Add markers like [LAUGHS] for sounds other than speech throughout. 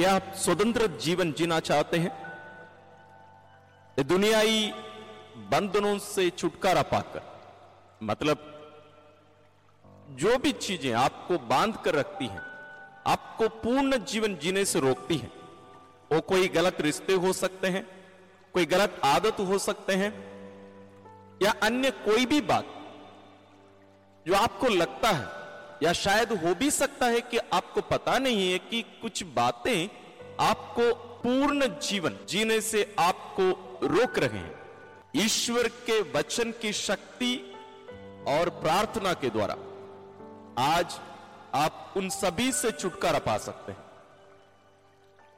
क्या आप स्वतंत्र जीवन जीना चाहते हैं? दुनियाई बंधनों से छुटकारा पाकर मतलब जो भी चीज़ें आपको बाँध कर रखती हैं, आपको पूर्ण जीवन जीने से रोकती हैं, वो कोई गलत रिश्ते हो सकते हैं, कोई गलत आदत हो सकते हैं, या अन्य कोई भी बात जो आपको लगता है या शायद हो भी सकता है कि आपको पता नहीं है कि कुछ बातें आपको पूर्ण जीवन, जीने से आपको रोक रहे हैं। ईश्वर के वचन की शक्ति और प्रार्थना के द्वारा आज आप उन सभी से छुटकारा पा सकते हैं।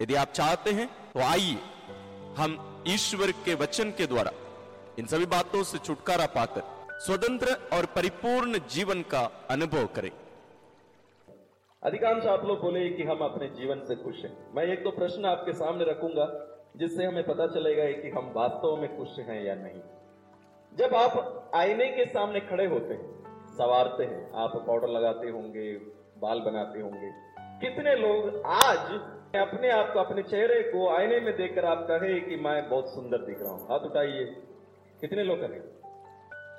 यदि आप चाहते हैं तो आइए हम ईश्वर के वचन के द्वारा इन सभी बातों से छुटकारा पाकर स्वतंत्र और परिपूर्ण जीवन का अनुभव करें। अधिकांश आप लोग बोले कि हम अपने जीवन से खुश हैं। मैं एक दो प्रश्न आपके सामने रखूँगा, जिससे हमें पता चलेगा कि हम वास्तव में खुश हैं या नहीं। जब आप आईने के सामने खड़े होते हैं, सवारते हैं, आप पाउडर लगाते होंगे, बाल बनाते होंगे, कितने लोग आज अपने आप को, अपने चेहरे को आईने में देखकर आप कहे कि मैं बहुत सुंदर दिख रहा हूँ। हाथ उठाइए। कितने लोग करें?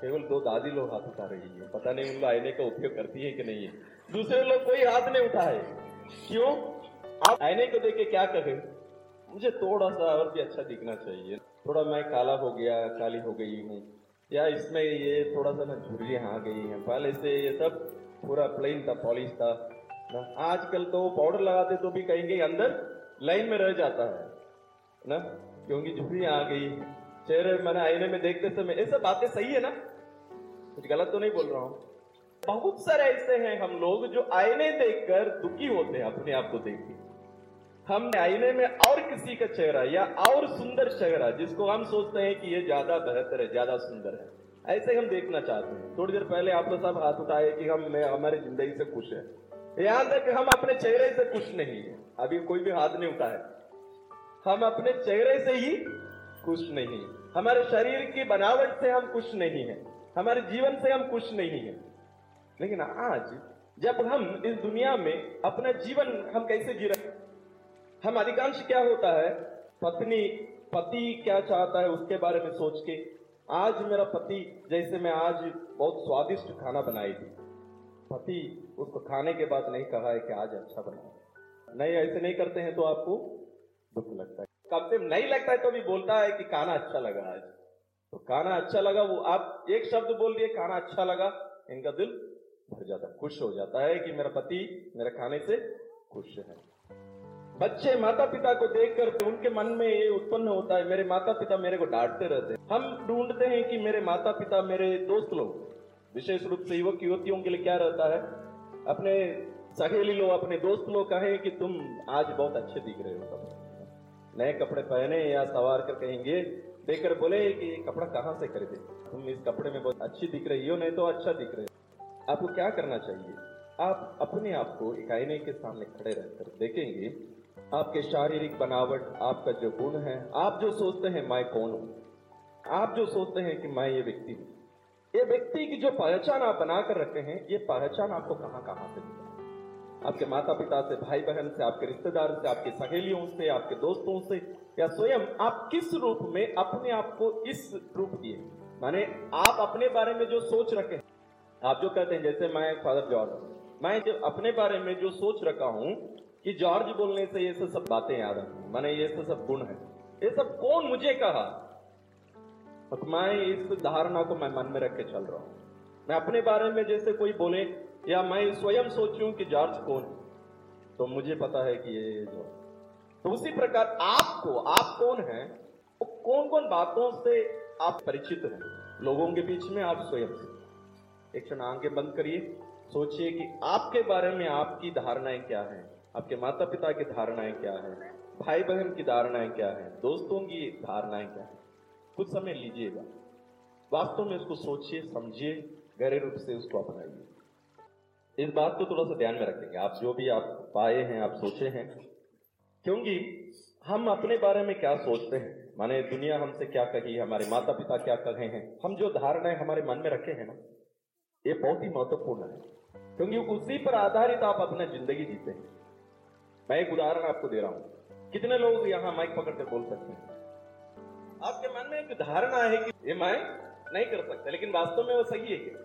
केवल दो दादी लोग हाथ उठा रही है। पता नहीं उन लोग आईने का उपयोग करती है कि नहीं है। दूसरे लोग कोई हाथ नहीं उठाए। क्यों? आप आईने को देख के क्या कहे मुझे थोड़ा सा और भी अच्छा दिखना चाहिए। थोड़ा मैं काला हो गया, काली हो गई हूँ। या इसमें ये थोड़ा सा ना झुर्रियाँ आ गई हैं। पहले से ये सब पूरा प्लेन था पॉलिश था। ना, आजकल तो पाउडर लगाते तो भी कहेंगे अंदर लाइन में रह जाता है। ना, क्योंकि झुर्रियाँ आ गई चेहरे मैंने आईने में देखते समय, ये सब बातें सही है ना? कुछ गलत तो नहीं बोल रहा हूँ। बहुत सारे ऐसे हैं हम लोग जो आईने देखकर दुखी होते हैं, अपने आप को देख के हम आईने में और किसी का चेहरा या और सुंदर चेहरा, जिसको हम सोचते हैं कि ये ज़्यादा बेहतर है, ज़्यादा सुंदर है, ऐसे हम देखना चाहते हैं। थोड़ी देर पहले आप लोग सब हाथ उठाए कि हम, मैं, हमारी ज़िंदगी से खुश है। यहाँ तक हम अपने चेहरे से खुश नहीं है। अभी कोई भी हाथ नहीं उठाए। हम अपने चेहरे से ही खुश नहीं है। हमारे शरीर की बनावट से हम खुश नहीं है। हमारे जीवन से हम खुश नहीं है। लेकिन आज, जब हम इस दुनिया में अपना जीवन हम कैसे जी रहे हम अधिकांश क्या होता है? पत्नी, पति क्या चाहता है उसके बारे में सोच के। आज मेरा पति, जैसे मैं आज बहुत स्वादिष्ट खाना बनाई थी। पति उसको खाने के बाद नहीं कहा है कि आज अच्छा बना। नहीं, ऐसे नहीं करते हैं तो आपको दुख लगता है। कम से नहीं लगता है तो भी बोलता है कि खाना अच्छा लगा आज। तो खाना अच्छा लगा, वो आप एक शब्द बोल दिए, खाना अच्छा लगा, इनका दिल भर जाता है, खुश हो जाता है कि मेरा पति मेरे खाने से खुश है। बच्चे माता पिता को देखकर तो उनके मन में ये उत्पन्न होता है, मेरे माता पिता मेरे को डांटते रहते हैं। हम ढूंढते हैं कि मेरे माता पिता मेरे दोस्त लोग, विशेष रूप से युवक युवतियों के लिए क्या रहता है? अपने सहेली लोग, अपने दोस्त लोग कहें कि तुम आज बहुत अच्छे दिख रहे हो। सब नए कपड़े पहने या सवार कर कहेंगे देखकर बोले कि कपड़ा कहाँ से खरीदे? तुम इस कपड़े में बहुत अच्छी दिख रही हो, नहीं तो अच्छा दिख रहे हो। आपको क्या करना चाहिए? आप अपने आप को एक आईने के सामने खड़े रहकर देखेंगे। आपके शारीरिक बनावट, आपका जो गुण है, आप जो सोचते हैं, मैं कौन हूँ? आप जो सोचते हैं कि मैं ये व्यक्ति हूँ। ये व्यक्ति की जो पहचान आप बनाकर रखे हैं, ये पहचान आपको कहाँ कहाँ से मिला? आपके माता पिता से भाई बहन से, आपके रिश्तेदार से, आपकी सहेलियों से, आपके दोस्तों से, या स्वयं आप किस रूप में अपने आप को इस रूप दिए माने आप अपने बारे में जो सोच रखे हैं आप जो कहते हैं, जैसे मैं फादर जॉर्ज, मैं जो अपने बारे में जो सोच रखा हूँ कि जॉर्ज बोलने से ये सब बातें याद आती मैंने ये सब गुण है। ये सब कौन मुझे कहा? तो मैं इस धारणा को मैं मन में रख के चल रहा हूँ। मैं अपने बारे में जैसे कोई बोले, या मैं स्वयं सोचूं कि जॉर्ज कौन है तो मुझे पता है कि ये जो तो उसी प्रकार आपको, आप कौन है कौन कौन बातों से आप परिचित हैं, लोगों के बीच में आप स्वयं से एक क्षण आँखें बंद करिए, सोचिए कि आपके बारे में आपकी धारणाएँ क्या हैं? आपके माता पिता की धारणाएँ क्या है? भाई बहन की धारणाएँ क्या है? दोस्तों की धारणाएँ क्या है? कुछ समय लीजिएगा। वास्तव में इसको सोचिए, समझिए, गहरे रूप से उसको अपनाइए। इस बात को थोड़ा सा ध्यान में रखेंगे। आप जो भी आप पाए हैं, आप सोचे हैं, क्योंकि हम अपने बारे में क्या सोचते हैं? माने दुनिया हमसे क्या कही, हमारे माता पिता क्या कहे हैं? हम जो धारणाएँ हमारे मन में रखे हैं ना ये बहुत ही महत्वपूर्ण है क्योंकि उसी पर आधारित आप अपना ज़िंदगी जीते हैं। मैं एक उदाहरण आपको दे रहा हूँ। कितने लोग यहाँ माइक पकड़ कर बोल सकते हैं? आपके मन में एक धारणा है कि ये मैं नहीं कर सकता लेकिन वास्तव में वो सही है क्या?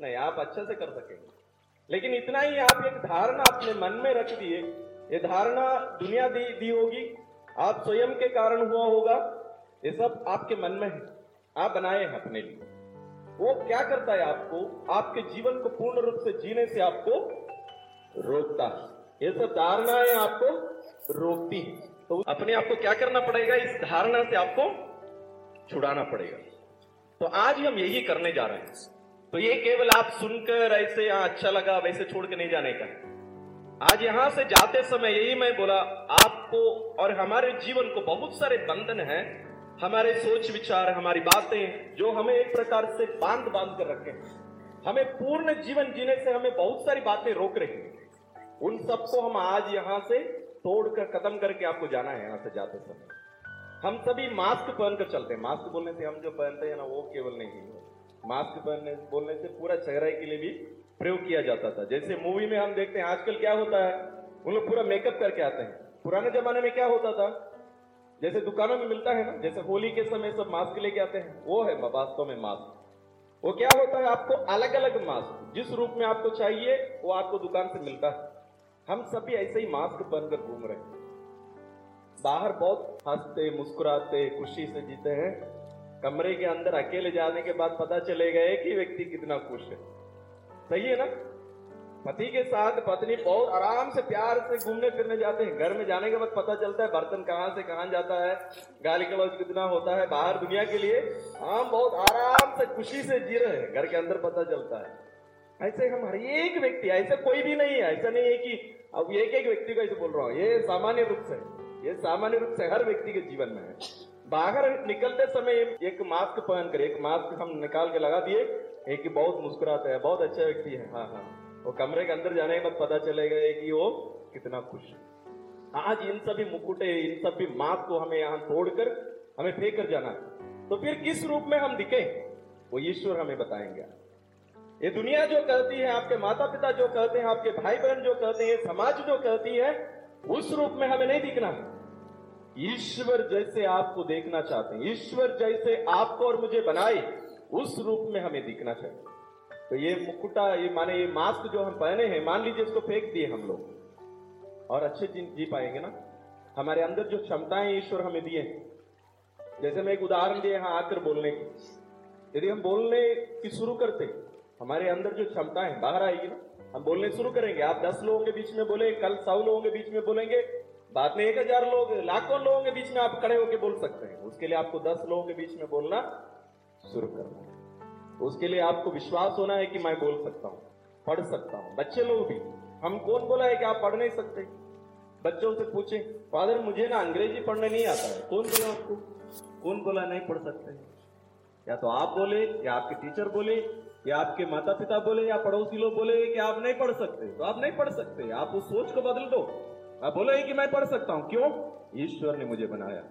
नहीं आप अच्छे से कर सकेंगे। लेकिन इतना ही आप एक धारणा अपने मन में रख दिए ये धारणा दुनिया दी, दी होगी। आप स्वयं के कारण हुआ होगा। ये सब आपके मन में है। आप बनाए हैं अपने लिए। वो क्या करता है आपको, आपके जीवन को पूर्ण रूप से जीने से आपको रोकता है। ये सब धारणाएँ आपको, रोकती है। तो अपने आप को क्या करना पड़ेगा? इस धारणा से आपको छुड़ाना पड़ेगा। तो आज हम यही करने जा रहे हैं। तो ये केवल आप सुनकर ऐसे यहाँ अच्छा लगा, वैसे छोड़ के नहीं जाने का। आज यहाँ से जाते समय यही मैं बोला, आपको और हमारे जीवन को बहुत सारे बंधन हैं। हमारे सोच विचार, हमारी बातें जो हमें एक प्रकार से बाँध बाँध कर रखे हैं। हमें पूर्ण जीवन जीने से हमें बहुत सारी बातें रोक रही हैं। उन सबको हम आज यहाँ से तोड़कर, खत्म करके आपको जाना है यहाँ से जाते समय। हम सभी मास्क पहनकर चलते हैं। मास्क बोलने से हम जो पहनते हैं ना, वो केवल नहीं है। मास्क पहनने, बोलने से पूरा चेहरे के लिए भी प्रयोग किया जाता था। जैसे मूवी में हम देखते हैं, आजकल क्या होता है? उन लोग पूरा मेकअप करके आते हैं। पुराने जमाने में क्या होता था? जैसे दुकानों में मिलता है ना, जैसे होली के समय सब मास्क लेके आते हैं, वो है वास्तव में मास्क। वो क्या होता है, आपको अलग अलग मास्क, जिस रूप में आपको चाहिए, वो आपको दुकान से मिलता है। हम सभी ऐसे ही मास्क बनकर घूम रहे हैं। बाहर बहुत हँसते, मुस्कुराते, खुशी से जीते हैं। कमरे के अंदर अकेले जाने के बाद पता चलेगा कि व्यक्ति कितना खुश है। सही है ना? पति के साथ पत्नी बहुत आराम से प्यार से घूमने फिरने जाते हैं। घर में जाने के बाद पता चलता है बर्तन कहाँ से कहाँ जाता है, गाली गलौज कितना होता है, बाहर दुनिया के लिए हम बहुत आराम से खुशी से जी रहे हैं। घर के अंदर पता चलता है। ऐसे हम हर एक व्यक्ति, ऐसे कोई भी नहीं है, ऐसा नहीं है कि अब एक एक व्यक्ति को ऐसे बोल रहा हूँ। ये सामान्य रूप से ये सामान्य रूप से हर व्यक्ति के जीवन में है। बाहर निकलते समय एक मास्क पहनकर, एक मास्क हम निकाल के लगा दिए, एक बहुत मुस्कुराता है, बहुत अच्छा व्यक्ति है। हाँ हाँ। वो कमरे के अंदर जाने के बाद पता चलेगा कि वो कितना खुश है। आज इन सभी मुकुटे, इन सभी मात को हमें यहाँ तोड़कर हमें फेंक कर जाना है। तो फिर किस रूप में हम दिखे? वो ईश्वर हमें बताएँगे। ये दुनिया जो कहती है, आपके माता पिता जो कहते हैं, आपके भाई बहन जो कहते हैं, समाज जो कहती है, उस रूप में हमें नहीं दिखना ईश्वर जैसे आपको देखना चाहते हैं, ईश्वर जैसे आपको और मुझे बनाए, उस रूप में हमें दिखना चाहिए। तो ये मुकुटा ये माने ये मास्क जो हम पहने हैं मान लीजिए इसको फेंक दिए हम लोग। और अच्छे जी, जी पाएँगे ना? हमारे अंदर जो क्षमताएँ ईश्वर हमें दिए जैसे मैं एक उदाहरण दिए यहाँ आकर बोलने की। यदि हम बोलने की शुरू करते हमारे अंदर जो क्षमता है बाहर आएगी ना? हम बोलने शुरू करेंगे। आप दस लोगों के बीच में बोले कल सौ लोगों के बीच में बोलेंगे बाद में एक हज़ार लोग लाखों लोगों के बीच में आप खड़े होकर बोल सकते हैं। उसके लिए आपको दस लोगों के बीच में बोलना शुरू करना तो उसके लिए आपको विश्वास होना है कि मैं बोल सकता हूँ, पढ़ सकता हूँ। बच्चे लोग भी। हम कौन बोला है कि आप पढ़ नहीं सकते? बच्चों से पूछे, फादर, मुझे ना अंग्रेज़ी पढ़ने नहीं आता है। कौन बोला आपको? कौन बोला नहीं पढ़ सकते? या तो आप बोले, या आपके टीचर बोले, या आपके माता पिता बोले, या पड़ोसी लोग बोले कि आप नहीं पढ़ सकते। तो आप नहीं पढ़ सकते। आप उस सोच को बदल दो। आप बोले कि मैं पढ़ सकता हूँ। क्यों? ईश्वर ने मुझे बनाया।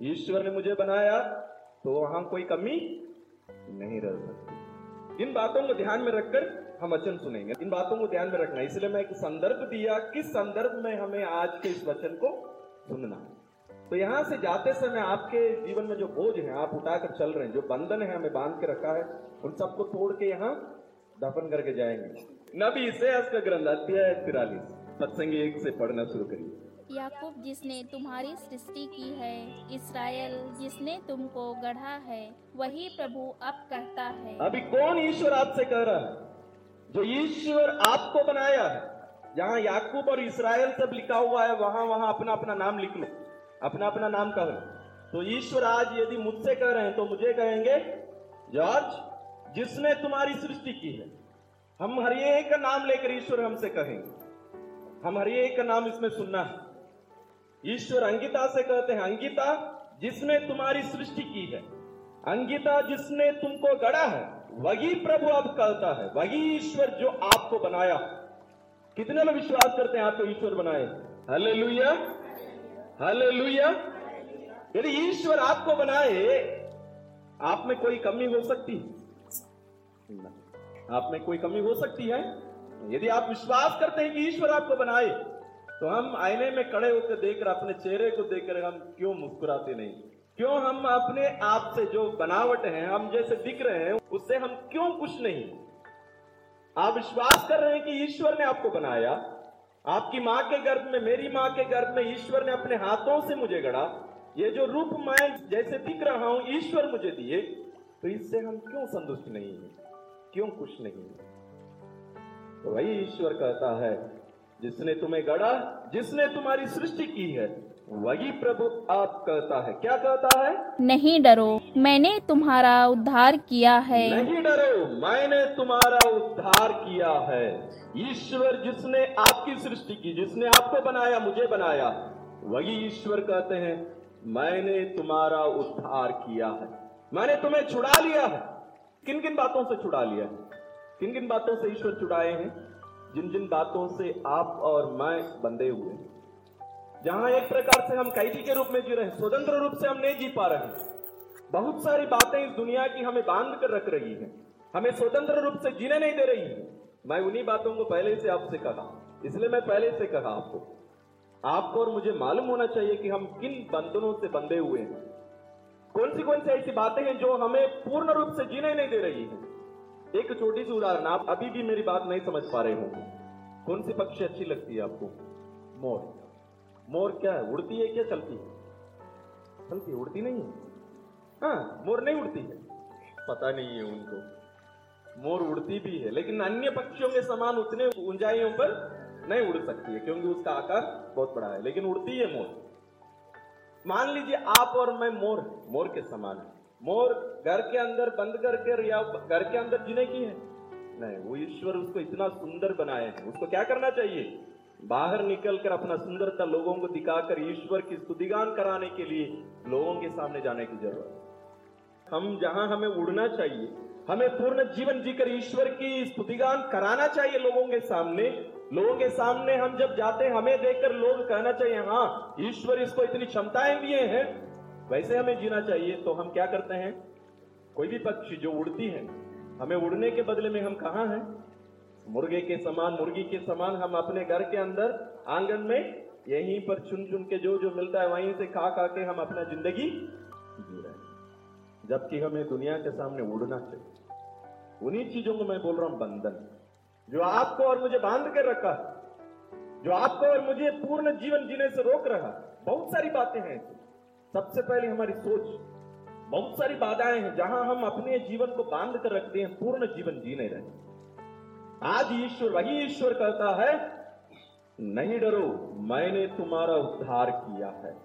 ईश्वर ने मुझे बनाया तो वहाँ कोई कमी? नहीं रह सकती। इन बातों को ध्यान में रखकर हम वचन सुनेंगे। इन बातों को ध्यान में रखना। इसलिए मैं एक संदर्भ दिया, किस संदर्भ में हमें आज के इस वचन को सुनना है। तो यहाँ से जाते समय आपके जीवन में जो बोझ है, आप उठाकर चल रहे हैं, जो बंधन है हमें बाँध के रखा है, उन सबको तोड़ के यहाँ दफन करके जाएँगे। नबी से का ग्रंथ अध्याय तिरालीस। सत्संग एक से पढ़ना शुरू करिए। याकूब जिसने तुम्हारी सृष्टि की है, इसराइल जिसने तुमको गढ़ा है, वही प्रभु अब कहता है। अभी कौन ईश्वर आपसे कह रहा है? जो ईश्वर आपको बनाया है, जहाँ याकूब और इसराइल सब लिखा हुआ है, वहाँ वहाँ अपना अपना नाम लिख लो। अपना अपना नाम कहो तो ईश्वर आज यदि मुझसे कह रहे हैं तो मुझे कहेंगे, जॉर्ज, जिसने तुम्हारी सृष्टि की है, हम हर एक का नाम लेकर ईश्वर हमसे कहेंगे। हम हर एक का नाम इसमें सुनना है। ईश्वर अंगिता से कहते हैं, अंगिता, जिसने तुम्हारी सृष्टि की है, अंगिता, जिसने तुमको गढ़ा है, वही प्रभु अब कहता है, वही ईश्वर जो आपको बनाया कितने लोग विश्वास करते हैं, आपको ईश्वर बनाए? हले लुया हले लुया यदि ईश्वर आपको बनाए, आप में कोई कमी हो सकती है? आप में कोई कमी हो सकती है? यदि आप विश्वास करते हैं कि ईश्वर आपको बनाए तो हम आईने में खड़े होकर देख रहे अपने चेहरे को देख रहे हम क्यों मुस्कुराते नहीं? क्यों हम अपने आप से जो बनावट है, हम जैसे दिख रहे हैं, उससे हम क्यों खुश नहीं? आप विश्वास कर रहे हैं कि ईश्वर ने आपको बनाया? आपकी माँ के गर्भ में, मेरी माँ के गर्भ में ईश्वर ने अपने हाथों से मुझे गढ़ा। ये जो रूप मैं जैसे दिख रहा हूँ, ईश्वर मुझे दिए तो इससे हम क्यों संतुष्ट नहीं है? क्यों खुश नहीं है? तो वही ईश्वर कहता है जिसने तुम्हें गढ़ा जिसने तुम्हारी सृष्टि की है वही प्रभु आप कहता है। क्या कहता है? नहीं डरो मैंने तुम्हारा उद्धार किया है। नहीं डरो मैंने तुम्हारा उद्धार किया है। ईश्वर जिसने आपकी सृष्टि की जिसने आपको बनाया मुझे बनाया वही ईश्वर कहते हैं मैंने तुम्हारा उद्धार किया है। मैंने तुम्हें छुड़ा लिया है। किन किन बातों से छुड़ा लिया है? किन किन बातों से ईश्वर छुड़ाए हैं? जिन जिन बातों से आप और मैं बंधे हुए जहाँ एक प्रकार से हम कैदी के रूप में जी रहे हैं, स्वतंत्र रूप से हम नहीं जी पा रहे हैं। बहुत सारी बातें इस दुनिया की हमें बाँध कर रख रही है। हमें स्वतंत्र रूप से जीने नहीं दे रही है। मैं उन्हीं बातों को पहले से आपसे कहा, इसलिए मैं पहले से कहा आपको आपको और मुझे मालूम होना चाहिए कि हम किन बंधनों से बंधे हुए हैं। कौन सी कौन सी ऐसी बातें हैं जो हमें पूर्ण रूप से जीने नहीं दे रही है? एक छोटी सी उदाहरण, आप अभी भी मेरी बात नहीं समझ पा रहे होंगे। कौन सी पक्षी अच्छी लगती है आपको? मोर। मोर क्या है? उड़ती है क्या चलती है? चलती है, उड़ती नहीं है? हाँ मोर नहीं उड़ती है। पता नहीं है उनको। मोर उड़ती भी है, लेकिन अन्य पक्षियों के समान उतने ऊंचाइयों पर नहीं उड़ सकती है, क्योंकि उसका आकार बहुत बड़ा है, लेकिन उड़ती है मोर। मान लीजिए आप और मैं मोर मोर के समान है। मोर घर के अंदर बंद करके या घर के अंदर जीने की है? नहीं, वो ईश्वर उसको इतना सुंदर बनाए हैं। उसको क्या करना चाहिए? बाहर निकलकर अपना सुंदरता लोगों को दिखाकर ईश्वर की स्तुतिगान कराने के लिए लोगों के सामने जाने की ज़रूरत हम, जहाँ हमें उड़ना चाहिए, हमें पूर्ण जीवन जीकर ईश्वर की स्तुतिगान कराना चाहिए लोगों के सामने। लोगों के सामने हम जब जाते हैं, हमें देखकर लोग कहना चाहिए हाँ ईश्वर इसको इतनी क्षमताएँ दिए हैं वैसे हमें जीना चाहिए तो हम क्या करते हैं? कोई भी पक्षी जो उड़ती है, हमें उड़ने के बदले में हम कहा हैं? मुर्गे के समान, मुर्गी के समान हम अपने घर के अंदर, आँगन में, यहीं पर चुन चुन के जो जो मिलता है, वहीं से खा खा के हम अपना ज़िंदगी जी रहे हैं। जबकि हमें दुनिया के सामने उड़ना चाहिए। उन्हीं चीज़ों को मैं बोल रहा हूँ, बंधन। जो आपको और मुझे बाँध कर रखा जो आपको और मुझे पूर्ण जीवन जीने से रोक रहा बहुत सारी बातें हैं। सबसे पहले हमारी सोच। बहुत सारी बाधाएँ हैं, जहाँ हम अपने जीवन को बाँध कर रखते हैं, पूर्ण जीवन जीने रहे। आज ईश्वर, वही ईश्वर कहता है, नहीं डरो, मैंने तुम्हारा उद्धार किया है।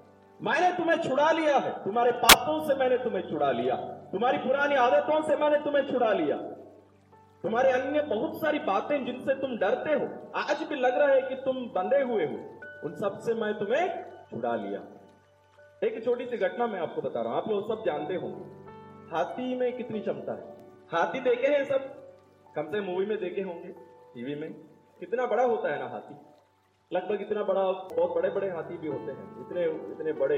मैंने तुम्हें छुड़ा लिया है। तुम्हारे पापों से मैंने तुम्हें छुड़ा लिया। तुम्हारी पुरानी आदतों से मैंने तुम्हें छुड़ा लिया। तुम्हारे अन्य बहुत सारी बातें जिनसे तुम डरते हो, आज भी लग रहा है कि तुम बंधे हुए हो। उन सबसे मैं तुम्हें छुड़ा लिया। एक छोटी सी घटना मैं आपको बता रहा हूँ। आप लोग सब जानते होंगे। हाथी में कितनी क्षमता है? हाथी देखे हैं सब? कम से मूवी में देखे होंगे टीवी में। कितना बड़ा होता है ना हाथी? लगभग इतना बड़ा, बहुत बड़े बड़े हाथी भी होते हैं। इतने इतने बड़े।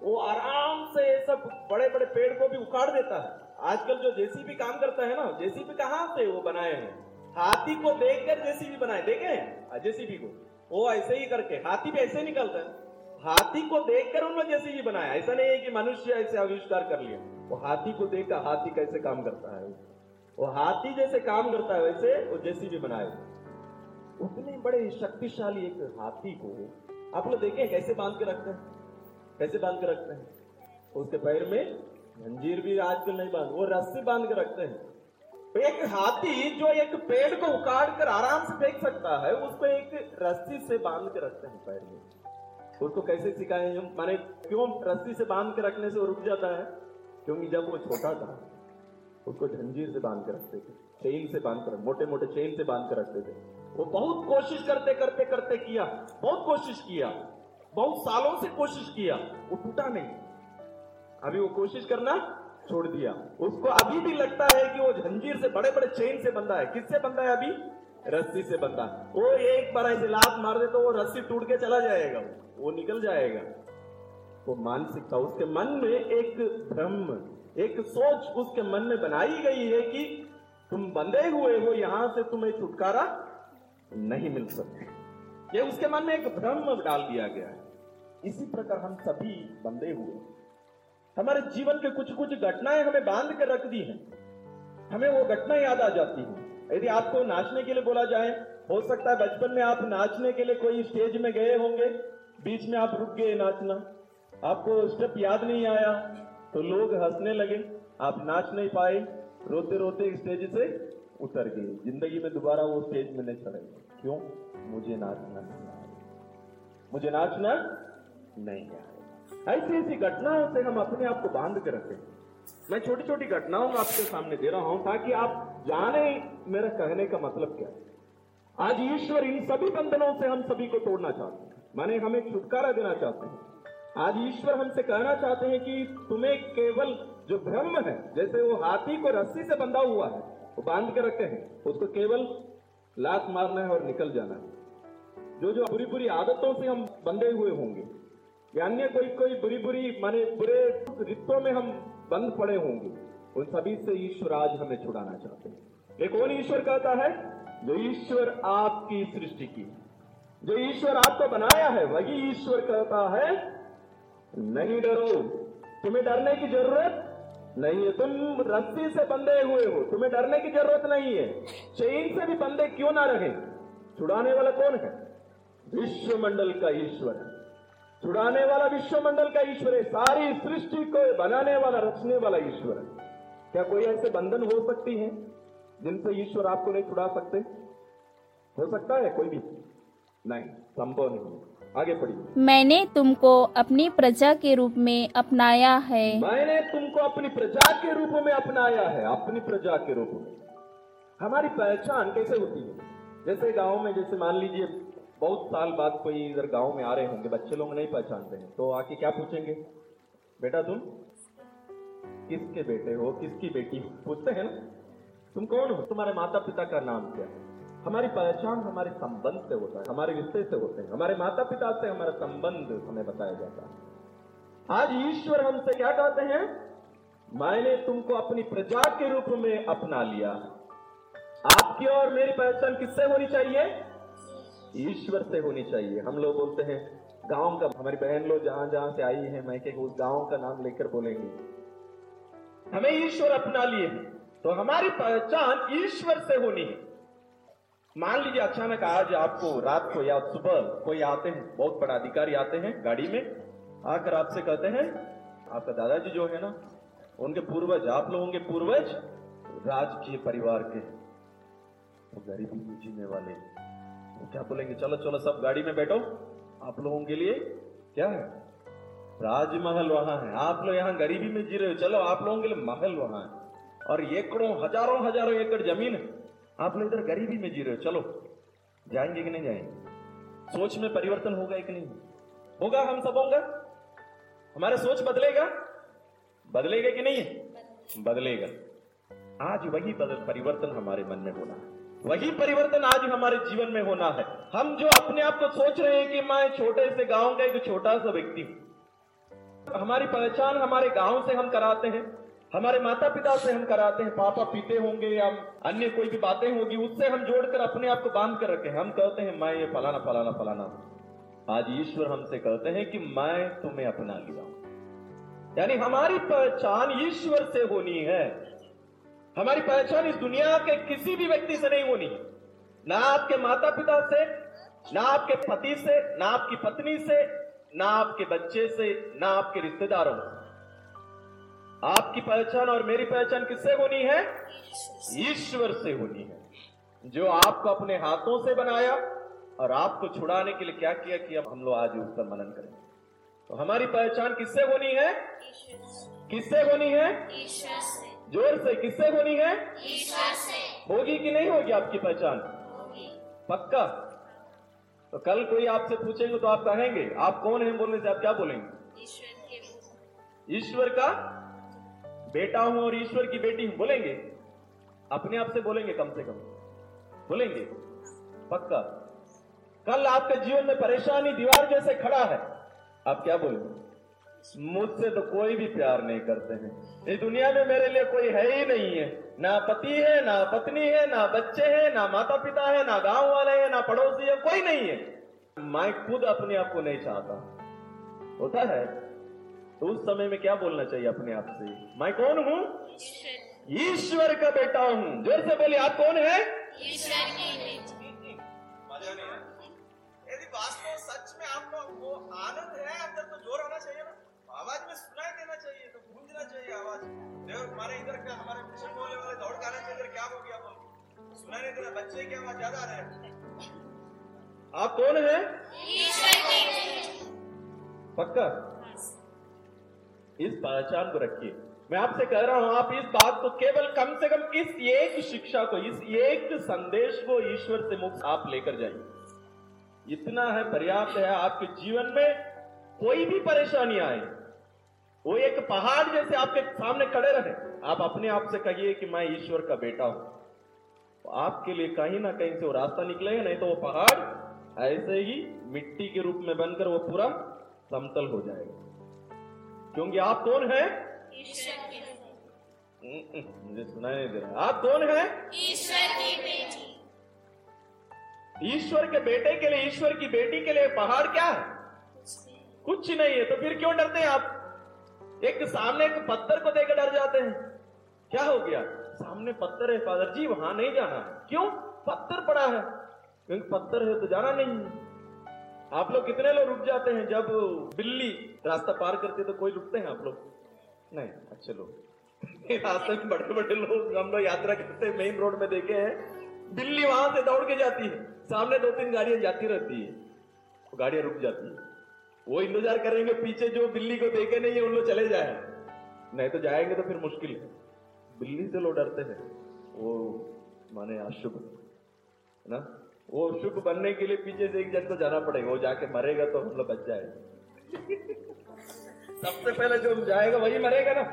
वो आराम से सब बड़े बड़े पेड़ को भी उखाड़ देता है। आजकल जो जेसीबी काम करता है ना, जेसीबी कहाँ से वो बनाए हैं? हाथी को देखकर जेसीबी बनाए। देखे हैं? जेसीबी को। वो ऐसे ही करके, हाथी भी ऐसे निकलता है। हाथी को देखकर उन्होंने जेसीबी बनाया। ऐसा नहीं है कि मनुष्य ऐसे आविष्कार कर लिया। वो हाथी को देखकर हाथी कैसे काम करता है? वो हाथी जैसे काम करता है वैसे वो जैसी भी बनाए। उतने बड़े शक्तिशाली एक हाथी को आप लोग देखें, कैसे बाँध के रखते हैं? कैसे बाँध के रखते हैं? उसके पैर में जंजीर भी आजकल नहीं बाँध, वो रस्सी बाँध के रखते हैं। तो एक हाथी जो एक पेड़ को उखाड़ कर आराम से फेंक सकता है, उसको एक रस्सी से बाँध के रखते हैं पैर में। उसको कैसे सिखाए? माने क्यों रस्सी से बाँध के रखने से वो रुक जाता है? क्योंकि जब वो छोटा था, उसको जंजीर से बाँध कर रखते थे, चेन से बाँध कर मोटे मोटे चेन से बाँध कर रखते थे। वो बहुत कोशिश करते करते करते किया। बहुत कोशिश किया। बहुत सालों से कोशिश किया। वो टूटा नहीं। अभी वो कोशिश करना छोड़ दिया। उसको अभी भी लगता है कि वो जंजीर से बड़े बड़े चेन से बंधा है। किससे बंधा है अभी? रस्सी से बंधा। वो एक बार ऐसे लात मार दे तो वो रस्सी टूट के चला जाएगा। वो निकल जाएगा। वो मानसिकता उसके मन में एक भ्रम, एक सोच उसके मन में बनाई गई है कि तुम बंधे हुए हो, यहाँ से तुम्हें छुटकारा नहीं मिल सकते। ये उसके मन में एक भ्रम डाल दिया गया है। इसी प्रकार हम सभी बंधे हुए। हमारे जीवन के कुछ कुछ घटनाएँ हमें बाँध के रख दी हैं। हमें वो घटना याद आ जाती है। यदि आपको नाचने के लिए बोला जाए, हो सकता है बचपन में आप नाचने के लिए कोई स्टेज में गए होंगे, बीच में आप रुक गए नाचना। आपको स्टेप याद नहीं आया तो लोग हंसने लगे, आप नाच नहीं पाए रोते रोते स्टेज से उतर गए। ज़िंदगी में दोबारा वो स्टेज में नहीं चढ़े क्यों? मुझे नाचना नहीं आया। मुझे नाचना नहीं आया। ऐसी ऐसी घटनाओं से हम अपने आप को बाँध के रखें। मैं छोटी छोटी घटनाओं आपके सामने दे रहा हूँ, ताकि आप जाने मेरा कहने का मतलब क्या है? आज ईश्वर इन सभी बंधनों से हम सभी को तोड़ना चाहते हैं। माने हमें छुटकारा देना चाहते हैं। आज ईश्वर हमसे कहना चाहते हैं कि तुम्हें केवल जो ब्रह्म है, जैसे वो हाथी को रस्सी से बंधा हुआ है, वो बाँध के रखे हैं, उसको केवल लात मारना है और निकल जाना है। जो जो बुरी बुरी आदतों से हम बंधे हुए होंगे या अन्य कोई कोई बुरी बुरी, माने बुरे रिश्तों में हम बंद पड़े होंगे। उन सभी से ईश्वर आज हमें छुड़ाना चाहते हैं। एक कौन ईश्वर कहता है? जो ईश्वर आपकी सृष्टि की जो ईश्वर आपको बनाया है, वही ईश्वर कहता है, नहीं डरो, तुम्हें डरने की ज़रूरत नहीं है। तुम रस्सी से बंधे हुए हो, तुम्हें डरने की ज़रूरत नहीं है। चेन से भी बंधे क्यों ना रहे? छुड़ाने वाला कौन है? विश्व मंडल का ईश्वर है। छुड़ाने वाला विश्व मंडल का ईश्वर है। सारी सृष्टि को बनाने वाला, रचने वाला ईश्वर है। क्या कोई ऐसे बंधन हो सकती है जिनसे ईश्वर आपको नहीं छुड़ा सकते? हो सकता है कोई भी? नहीं संभव नहीं। आगे पढ़िए। मैंने तुमको अपनी प्रजा के रूप में अपनाया है। मैंने तुमको अपनी प्रजा के रूप में अपनाया है अपनी प्रजा के रूप में। हमारी पहचान कैसे होती है? जैसे गाँव में जैसे मान लीजिए बहुत साल बाद कोई इधर गाँव में आ रहे होंगे बच्चे लोग नहीं पहचानते हैं तो आके क्या पूछेंगे? बेटा तुम? किसके बेटे हो, किसकी बेटी हो, पूछते हैं ना? तुम कौन हो? तुम्हारे माता पिता का नाम क्या है? हमारी पहचान, हमारे संबंध से होता है, हमारे रिश्ते से होते हैं, हमारे माता पिता से हमारा संबंध हमें बताया जाता है। आज ईश्वर हमसे क्या कहते हैं? मैंने तुमको अपनी प्रजा के रूप में अपना लिया। आपकी और मेरी पहचान किससे होनी चाहिए? ईश्वर से होनी चाहिए। हम लोग बोलते हैं, गाँव का, हमारी बहन लोग जहाँ जहाँ से आई है, मैं उस गाँव का नाम लेकर बोलेंगे। हमें ईश्वर अपना लिए तो हमारी पहचान ईश्वर से होनी है। मान लीजिए अचानक आज आपको रात को या सुबह कोई आते हैं, बहुत बड़ा अधिकारी आते हैं गाड़ी में, आकर आपसे कहते हैं, आपका दादाजी जो है ना, उनके पूर्वज, आप लोगों के पूर्वज, राजकीय परिवार के वो गरीबी में जीने वाले क्या बोलेंगे? चलो चलो, सब गाड़ी में बैठो। आप लोगों के लिए क्या है? राजमहल वहाँ है। आप लोग यहाँ गरीबी में जी रहे हो। चलो, आप लोगों के लिए महल वहाँ है। और एकड़ों, हज़ारों हज़ारों एकड़ ज़मीन है। आप लोग इधर गरीबी में जी रहे हो। चलो, जाएँगे कि नहीं जाएँगे? सोच में परिवर्तन होगा कि नहीं? होगा हम सब होगा? हमारा सोच बदलेगा? बदलेगा कि नहीं? बदलेगा। आज वही बदल परिवर्तन हमारे मन में होना है। वही परिवर्तन आज हमारे जीवन में होना है। हम जो अपने आप को सोच रहे हैं कि मैं छोटे से गाँव का एक छोटा सा व्यक्ति हूँ। हमारी पहचान हमारे गाँव से हम कराते हैं, हमारे माता पिता से हम कराते हैं। पापा पीते होंगे या अन्य कोई भी बातें होगी, उससे हम जोड़कर अपने आप को बाँध कर रखे। हम कहते हैं, मैं ये फलाना फलाना फलाना आज ईश्वर हमसे कहते हैं कि मैं तुम्हें अपना लिया यानी हमारी पहचान ईश्वर से होनी है। हमारी पहचान इस दुनिया के किसी भी व्यक्ति से नहीं होनी। ना आपके माता पिता से, ना आपके पति से, ना आपकी पत्नी से ना आपके बच्चे से ना आपके रिश्तेदारों से। आपकी पहचान और मेरी पहचान किससे होनी है? ईश्वर से होनी है। जो आपको अपने हाथों से बनाया और आपको छुड़ाने के लिए क्या किया कि अब हम लोग आज उसका मनन करेंगे तो हमारी पहचान किससे होनी है? किससे होनी है? से ज़ोर से किससे होनी है? होगी कि नहीं होगी आपकी पहचान? पक्का? तो कल कोई आपसे पूछेंगे तो आप कहेंगे। आप कौन है बोलने से आप क्या बोलेंगे? ईश्वर ईश्वर का बेटा हूँ और ईश्वर की बेटी हूँ बोलेंगे? अपने आप से बोलेंगे कम से कम। बोलेंगे? पक्का। कल आपके जीवन में परेशानी दीवार जैसे खड़ा है। आप क्या बोलेंगे? मुझसे तो कोई भी प्यार नहीं करते हैं। इस दुनिया में मेरे लिए कोई है ही नहीं है। ना पति है ना पत्नी है ना बच्चे हैं ना माता पिता है ना गाँव वाले हैं ना पड़ोसी है कोई नहीं है। मैं खुद अपने आप को नहीं चाहता। होता है। तो उस समय में क्या बोलना चाहिए अपने आप से? मैं कौन हूँ? ईश्वर। का बेटा हूँ। ज़ोर से बोलिए आप कौन है? ईश्वर यदि वास्तव सच में आपका वो आनंद है अंदर तो ज़ोर आना चाहिए ना। आवाज़ में सुनाई देना चाहिए तो गूंजना चाहिए आवाज़। देखो हमारे इधर क्या हमारे मिशन बोलने वाले दौड़ गाने के इधर क्या हो गया बोल। सुनाई नहीं दे रहा बच्चे की आवाज़ ज़्यादा आ रहे हैं। आप कौन है? ईश्वर की। पक्का? इस पहचान को रखिए। मैं आपसे कह रहा हूँ आप इस बात को केवल कम से कम इस एक शिक्षा को इस एक संदेश को ईश्वर से मुक्त आप लेकर जाइए। इतना है पर्याप्त है आपके जीवन में कोई भी परेशानी आए वो एक पहाड़ जैसे आपके सामने खड़े रहे। आप अपने आप से कहिए कि मैं ईश्वर का बेटा हूँ। तो आपके लिए कहीं ना कहीं से वो रास्ता निकलेगा नहीं तो वो पहाड़ ऐसे ही मिट्टी के रूप में बनकर वो पूरा समतल हो जाएगा। क्योंकि आप कौन है? ईश्वर की बेटी मुझे सुनाई नहीं दे रहा। आप कौन है? ईश्वर की बेटी। ईश्वर के बेटे के लिए ईश्वर की बेटी के लिए पहाड़ क्या है? कुछ नहीं है तो फिर क्यों डरते हैं आप? एक सामने एक पत्थर को देखकर डर जाते हैं। क्या हो गया? सामने पत्थर है, फादर जी, वहाँ नहीं जाना। क्यों? पत्थर पड़ा है। क्योंकि पत्थर है तो जाना नहीं। है आप लोग कितने लोग रुक जाते हैं जब बिल्ली रास्ता पार करती तो कोई रुकते हैं आप लोग? नहीं, अच्छे लोग। [LAUGHS] रास्ते में बड़े बड़े लोग हम लोग यात्रा करते हैं, मेन रोड में देखे हैं। बिल्ली वहाँ से दौड़ के जाती है। सामने दो तीन गाड़ियाँ जाती रहती है। गाड़ियाँ रुक जाती है। वो इंतज़ार करेंगे पीछे जो बिल्ली को देखे नहीं है उन लोग चले जाए। नहीं तो जाएँगे तो फिर मुश्किल है। बिल्ली से लोग डरते हैं। वो माने अशुभ, है ना? वो शुभ बनने के लिए पीछे से एक जन को जाना पड़ेगा। वो जाके मरेगा तो हम लोग बच जाए सबसे पहले जो जाएगा वही मरेगा ना।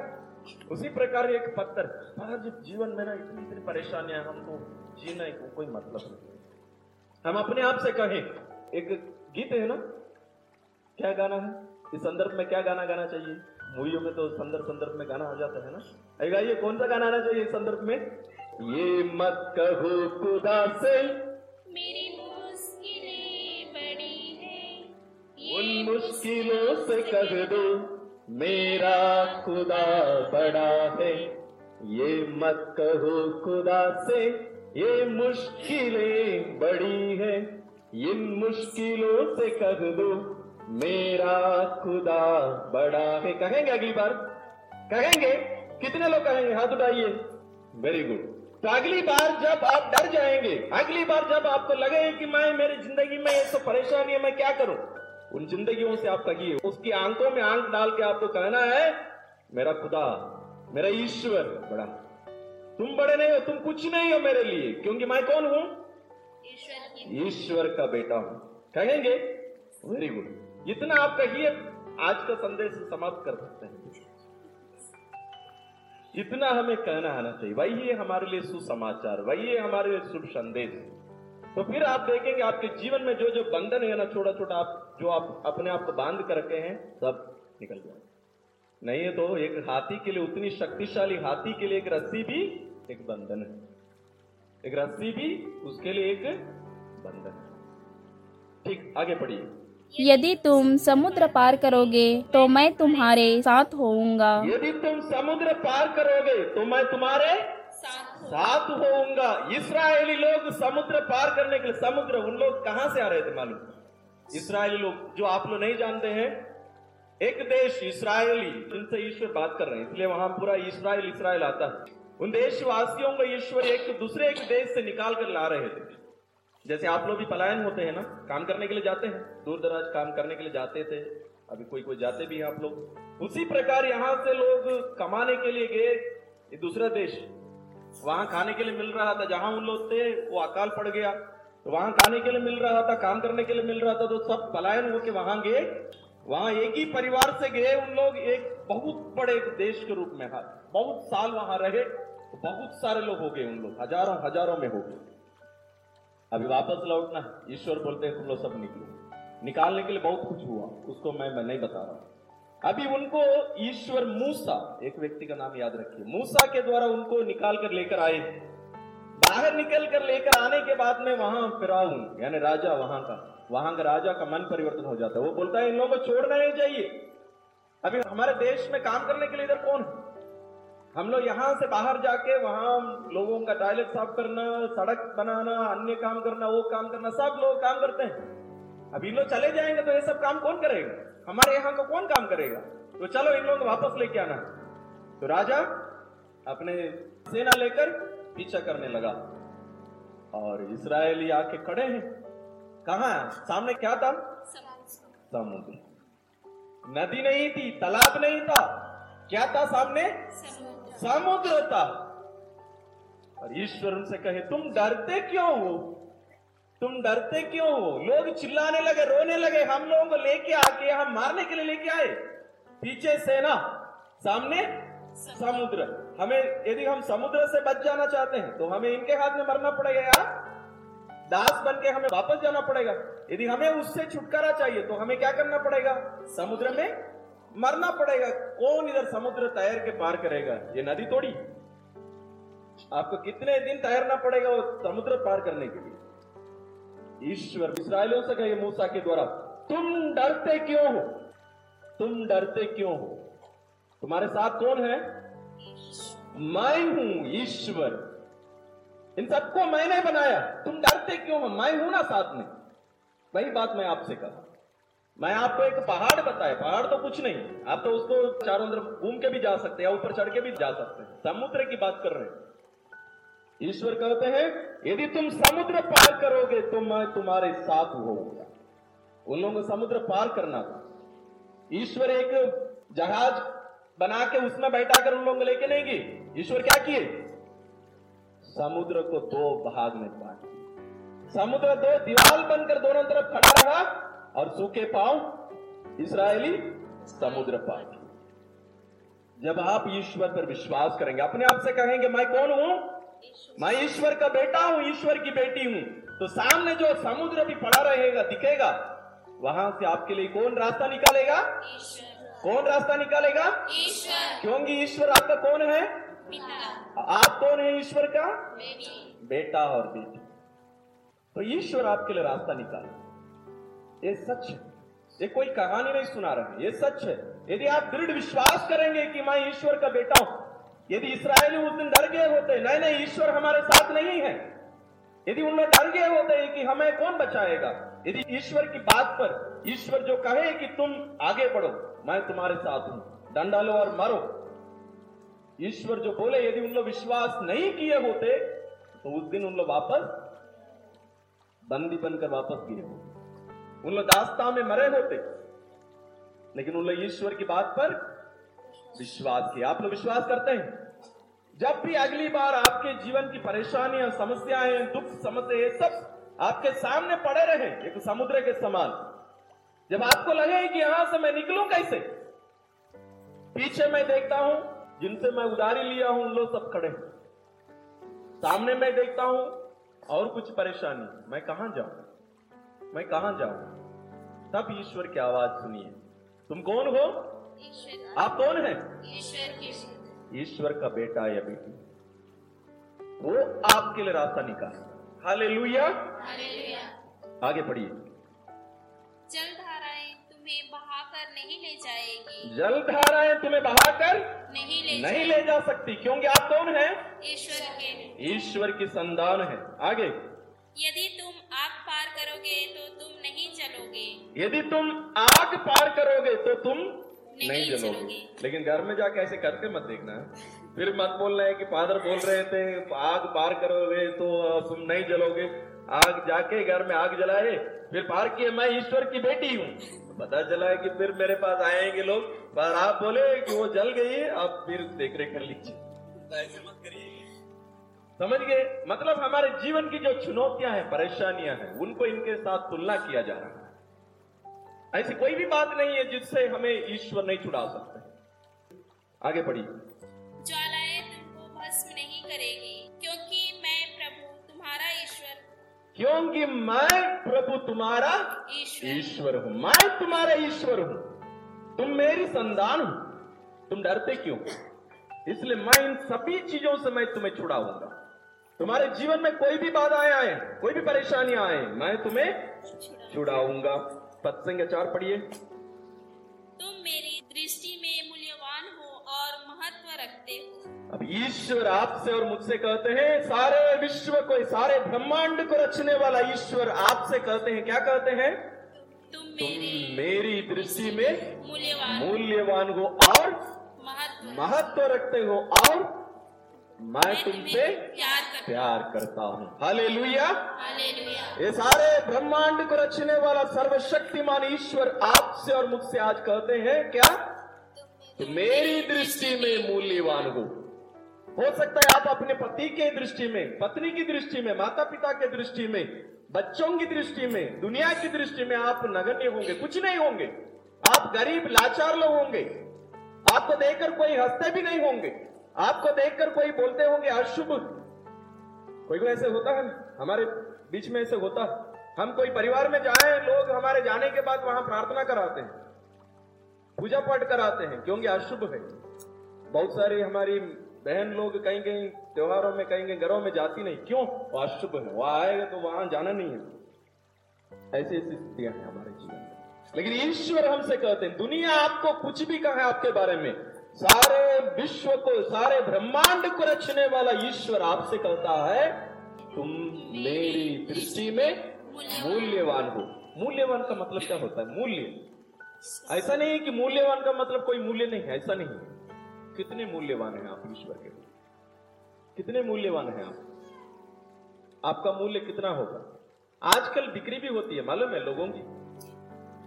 उसी प्रकार एक पत्थर। आज जीवन में ना इतनी इतनी परेशानियाँ हमको जीना को कोई मतलब नहीं। हम अपने आप से कहें। एक गीत है ना? क्या गाना है? इस संदर्भ में क्या गाना गाना चाहिए? मूवियों में तो संदर्भ संदर्भ में गाना आ जाता है ना? अरे गाइए कौन सा गाना आना चाहिए इस संदर्भ में? ये मत कहो खुदा से। मेरी मुश्किलें बड़ी हैं। उन मुश्किलों से कह दो मेरा खुदा बड़ा है। ये मत कहो खुदा से ये मुश्किलें बड़ी है। इन मुश्किलों से कह दो मेरा खुदा बड़ा है। कहेंगे अगली बार? कहेंगे? कितने लोग कहेंगे? हाथ उठाइए। वेरी गुड तो अगली बार जब आप डर जाएँगे अगली बार जब आपको लगे कि मैं मेरी ज़िंदगी में ये तो परेशानी है मैं क्या करूँ? उन जिंदगियों से आप कहिए उसकी आँखों में आँख डाल के आपको कहना है मेरा खुदा मेरा ईश्वर बड़ा तुम बड़े नहीं हो तुम कुछ नहीं हो मेरे लिए क्योंकि मैं कौन हूँ? ईश्वर का बेटा हूँ। कहेंगे? वेरी गुड इतना आप कहिए, आज का संदेश समाप्त कर सकते हैं। इतना हमें कहना आना चाहिए। वही है हमारे लिए सुसमाचार, वही है हमारे लिए शुभ संदेश। तो फिर आप देखेंगे आपके जीवन में जो जो बंधन है ना छोटा छोटा आप, जो आप अपने आप को बाँध कर रखे हैं, सब निकल जाए। नहीं है तो एक हाथी के लिए उतनी शक्तिशाली हाथी के लिए एक रस्सी भी एक बंधन है। एक रस्सी भी उसके लिए एक बंधन है। ठीक, आगे पढ़िए। यदि तुम समुद्र पार करोगे तो मैं तुम्हारे साथ होऊँगा। यदि तुम समुद्र पार करोगे तो मैं तुम्हारे साथ होऊँगा। इसराइली लोग समुद्र पार करने के लिए, समुद्र, उन लोग कहाँ से आ रहे थे मालूम? इसराइली लोग, जो आप लोग नहीं जानते हैं, एक देश इसराइली जिनसे ईश्वर बात कर रहे हैं, इसलिए वहाँ पूरा इसराइल इसराइल आता है। उन देशवासियों को ईश्वर एक, दूसरे एक देश से निकाल कर ला रहे थे जैसे आप लोग भी पलायन होते हैं ना, काम करने के लिए जाते हैं, दूर दराज काम करने के लिए जाते थे, अभी कोई कोई जाते भी हैं आप लोग। उसी प्रकार यहाँ से लोग कमाने के लिए गए दूसरा देश। वहाँ खाने के लिए मिल रहा था, जहाँ उन लोग थे, वो अकाल पड़ गया। तो वहाँ खाने के लिए मिल रहा था, काम करने के लिए मिल रहा था तो सब पलायन होके वहाँ गए। वहाँ एक ही परिवार से गए उन लोग, एक बहुत बड़े देश के रूप में हाँ बहुत साल वहाँ रहे तो बहुत सारे लोग हो गए उन लोग, हज़ारों हज़ारों में हो गए। अभी वापस लौटना ईश्वर बोलते हैं, तुम लोग सब निकलो। निकालने के लिए बहुत कुछ हुआ। उसको मैं मैं नहीं बता रहा अभी उनको ईश्वर मूसा, एक व्यक्ति का नाम याद रखिए, मूसा के द्वारा उनको निकाल कर लेकर आए। बाहर निकल कर लेकर आने के बाद में वहाँ फिराउन यानी राजा वहाँ का वहाँ का राजा का मन परिवर्तन हो जाता है। वो बोलता है, इन लोगों को छोड़ना नहीं चाहिए अभी हमारे देश में काम करने के लिए इधर कौन है? हम लोग यहाँ से बाहर जाके वहाँ लोगों का टॉयलेट साफ़ करना, सड़क बनाना, अन्य काम करना, वो काम करना, सब लोग काम करते हैं। अब इन लोग चले जाएँगे तो ये सब काम कौन करेगा? हमारे यहाँ का कौन काम करेगा? तो चलो इन लोगों को वापस लेके आना। तो राजा अपने सेना लेकर पीछा करने लगा। और इसराइली आके खड़े हैं। कहा सामने क्या था? समुद्र। नदी नहीं थी, तालाब नहीं था। क्या था सामने? समुद्र था और ईश्वर उनसे कहे, तुम डरते क्यों हो? तुम डरते क्यों हो? लोग चिल्लाने लगे, रोने लगे, हम लोगों को लेके आके, हम मारने के लिए लेके आए। पीछे सेना, सामने समुद्र। हमें, यदि हम समुद्र से बच जाना चाहते हैं तो हमें इनके हाथ में मरना पड़ेगा यार। दास बन के हमें वापस जाना पड़ेगा। यदि हमें उससे छुटकारा चाहिए तो हमें क्या करना पड़ेगा? समुद्र में मरना पड़ेगा। कौन इधर समुद्र तैर के पार करेगा? ये नदी तोड़ी आपको कितने दिन तैरना पड़ेगा वो समुद्र पार करने के लिए? ईश्वर इसराइलियों से कहे मूसा के द्वारा, तुम डरते क्यों हो? तुम डरते क्यों हो? तुम्हारे साथ कौन है? मैं हूँ ईश्वर। इन सबको मैंने बनाया। तुम डरते क्यों हो? मैं हूँ ना साथ में। वही बात मैं आपसे कहा मैं आपको एक पहाड़ बताया, पहाड़ तो कुछ नहीं। आप तो उसको चारों तरफ़ घूम के भी जा सकते हैं ऊपर चढ़ के भी जा सकते हैं। समुद्र की बात कर रहे हैं। ईश्वर कहते हैं, यदि तुम समुद्र पार करोगे तो मैं तुम्हारे साथ होऊँगा। उन लोगों को समुद्र पार करना था। ईश्वर एक जहाज़ बना के उसमें बैठा कर उन लोगों को लेके नहीं गए ईश्वर क्या किए? समुद्र को दो भाग में बांट समुद्र दो दीवार बनकर दोनों तरफ़ खड़ा रहा। और सूखे पाँव इसराइली समुद्र किए। जब आप ईश्वर पर विश्वास करेंगे अपने आप से कहेंगे मैं कौन हूँ? मैं ईश्वर का बेटा हूँ ईश्वर की बेटी हूँ। तो सामने जो समुद्र भी पड़ा रहेगा दिखेगा वहाँ से आपके लिए कौन रास्ता निकालेगा? कौन रास्ता निकालेगा? क्योंकि ईश्वर आपका कौन है? आप कौन है ईश्वर का? बेटा और बेटी। तो ईश्वर आपके लिए रास्ता निकाले ये सच है। ये कोई कहानी नहीं सुना रहे। ये सच है। यदि आप दृढ़ विश्वास करेंगे कि मैं ईश्वर का बेटा हूँ, यदि इसराइली उस दिन डर गए होते, नहीं नहीं, ईश्वर हमारे साथ नहीं है। यदि उन लोग डर गए होते कि हमें कौन बचाएगा? यदि ईश्वर की बात पर ईश्वर जो कहे कि तुम आगे बढ़ो, मैं तुम्हारे साथ हूँ। डंडा लो और मरो। ईश्वर जो बोले, यदि उन लोग विश्वास नहीं किए होते तो उस दिन उन लोग वापस, बंदी बनकर वापस गए होते। उन लोग दास्ता में मरे होते। लेकिन उन लोग ईश्वर की बात पर विश्वास किया। आप लोग विश्वास करते हैं? जब भी अगली बार आपके जीवन की परेशानियाँ, समस्याएँ, दुख, समस्या, ये सब आपके सामने पड़े रहे एक समुद्र के समान। जब आपको लगे कि यहाँ से मैं निकलूं कैसे? पीछे मैं देखता हूँ, जिनसे मैं उधारी लिया हूँ, उन लोग सब खड़े सामने मैं देखता हूँ, और कुछ परेशानी। मैं कहाँ जाऊँ? मैं कहाँ जाऊँ? तब ईश्वर की आवाज़ सुनिए। तुम कौन हो? आप कौन है? ईश्वर की ईश्वर का बेटा या बेटी? वो आपके लिए रास्ता निकाल। हालेलुया। हालेलुया। आगे पढ़िए। जलधाराएँ तुम्हें बहाकर नहीं ले जाएगी। जल धाराएँ तुम्हें बहाकर नहीं ले नहीं ले जा सकती। क्योंकि आप कौन है? ईश्वर के। ईश्वर की संतान है। आगे। यदि तुम आग पार करोगे तो तुम नहीं नहीं जलोगे। लेकिन घर में जाके ऐसे करके मत देखना। फिर मत बोलना है कि फादर बोल रहे थे आग पार करोगे तो तुम नहीं जलोगे। आग जाके घर में आग जलाए फिर पार किए मैं ईश्वर की बेटी हूँ। पता चला है कि फिर मेरे पास आएँगे लोग। पर आप बोले कि वो जल गई है आप फिर देख रेख कर लीजिए। ऐसे मत करिए। समझ गए? मतलब हमारे जीवन की जो चुनौतियाँ हैं परेशानियाँ हैं उनको इनके साथ तुलना किया जा रहा है। ऐसी कोई भी बात नहीं है जिससे हमें ईश्वर नहीं छुड़ा सकते। आगे बढ़िए ज्वालाएँ तुमको भस्म नहीं करेगी क्योंकि मैं प्रभु तुम्हारा ईश्वर क्योंकि मैं प्रभु तुम्हारा ईश्वर हूँ। मैं तुम्हारा ईश्वर हूँ। तुम मेरी संतान हो। तुम डरते क्यों? इसलिए मैं इन सभी चीज़ों से मैं तुम्हें छुड़ाऊँगा तुम्हारे जीवन में कोई भी बाधाएँ आए कोई भी परेशानियाँ आए मैं तुम्हें छुड़ाऊँगा। पद संख्या चार पढ़िए। तुम मेरी दृष्टि में मूल्यवान हो और महत्व रखते हो। अब ईश्वर आपसे और मुझसे कहते हैं सारे विश्व को सारे ब्रह्मांड को रचने वाला ईश्वर आपसे कहते हैं क्या कहते हैं? तुम मेरे मेरी दृष्टि में मूल्यवान मूल्यवान हो और महत्व रखते हो और मैं तुमसे प्यार प्यार करता हूँ। हालेलुया। हालेलुया। ये सारे ब्रह्मांड को रचने वाला सर्वशक्तिमान ईश्वर आपसे और मुझसे आज कहते हैं क्या? तो मेरी दृष्टि में मूल्यवान हो। हो सकता है आप अपने पति के दृष्टि में पत्नी की दृष्टि में माता पिता के दृष्टि में बच्चों की दृष्टि में दुनिया की दृष्टि में आप नगण्य होंगे कुछ नहीं होंगे। आप गरीब लाचार लोग होंगे। आपको देखकर कोई हँसते भी नहीं होंगे। आपको देखकर कोई बोलते होंगे अशुभ कोई कोई ऐसे होता है? हमारे बीच में ऐसे होता है। हम कोई परिवार में जाए, लोग हमारे जाने के बाद वहाँ प्रार्थना कराते हैं, पूजा पाठ कराते हैं क्योंकि अशुभ है। बहुत सारी हमारी बहन लोग कहीं कहीं त्योहारों में कहीं कहीं घरों में जाती नहीं। क्यों? वो अशुभ है वहाँ आएगा तो वहाँ जाना नहीं है। ऐसी ऐसी स्थितियाँ हैं हमारे जीवन में। लेकिन ईश्वर हमसे कहते हैं, दुनिया आपको कुछ भी कहा है आपके बारे में सारे विश्व को, सारे ब्रह्मांड को रचने वाला ईश्वर आपसे कहता है, तुम मेरी दृष्टि में मूल्यवान हो। मूल्यवान का मतलब क्या होता है? मूल्य। ऐसा नहीं कि मूल्यवान का मतलब कोई मूल्य नहीं है, ऐसा नहीं कितने मूल्यवान है आप ईश्वर के? लिए कितने मूल्यवान है आप? आपका मूल्य कितना होगा? आजकल बिक्री भी होती है, मालूम है लोगों की?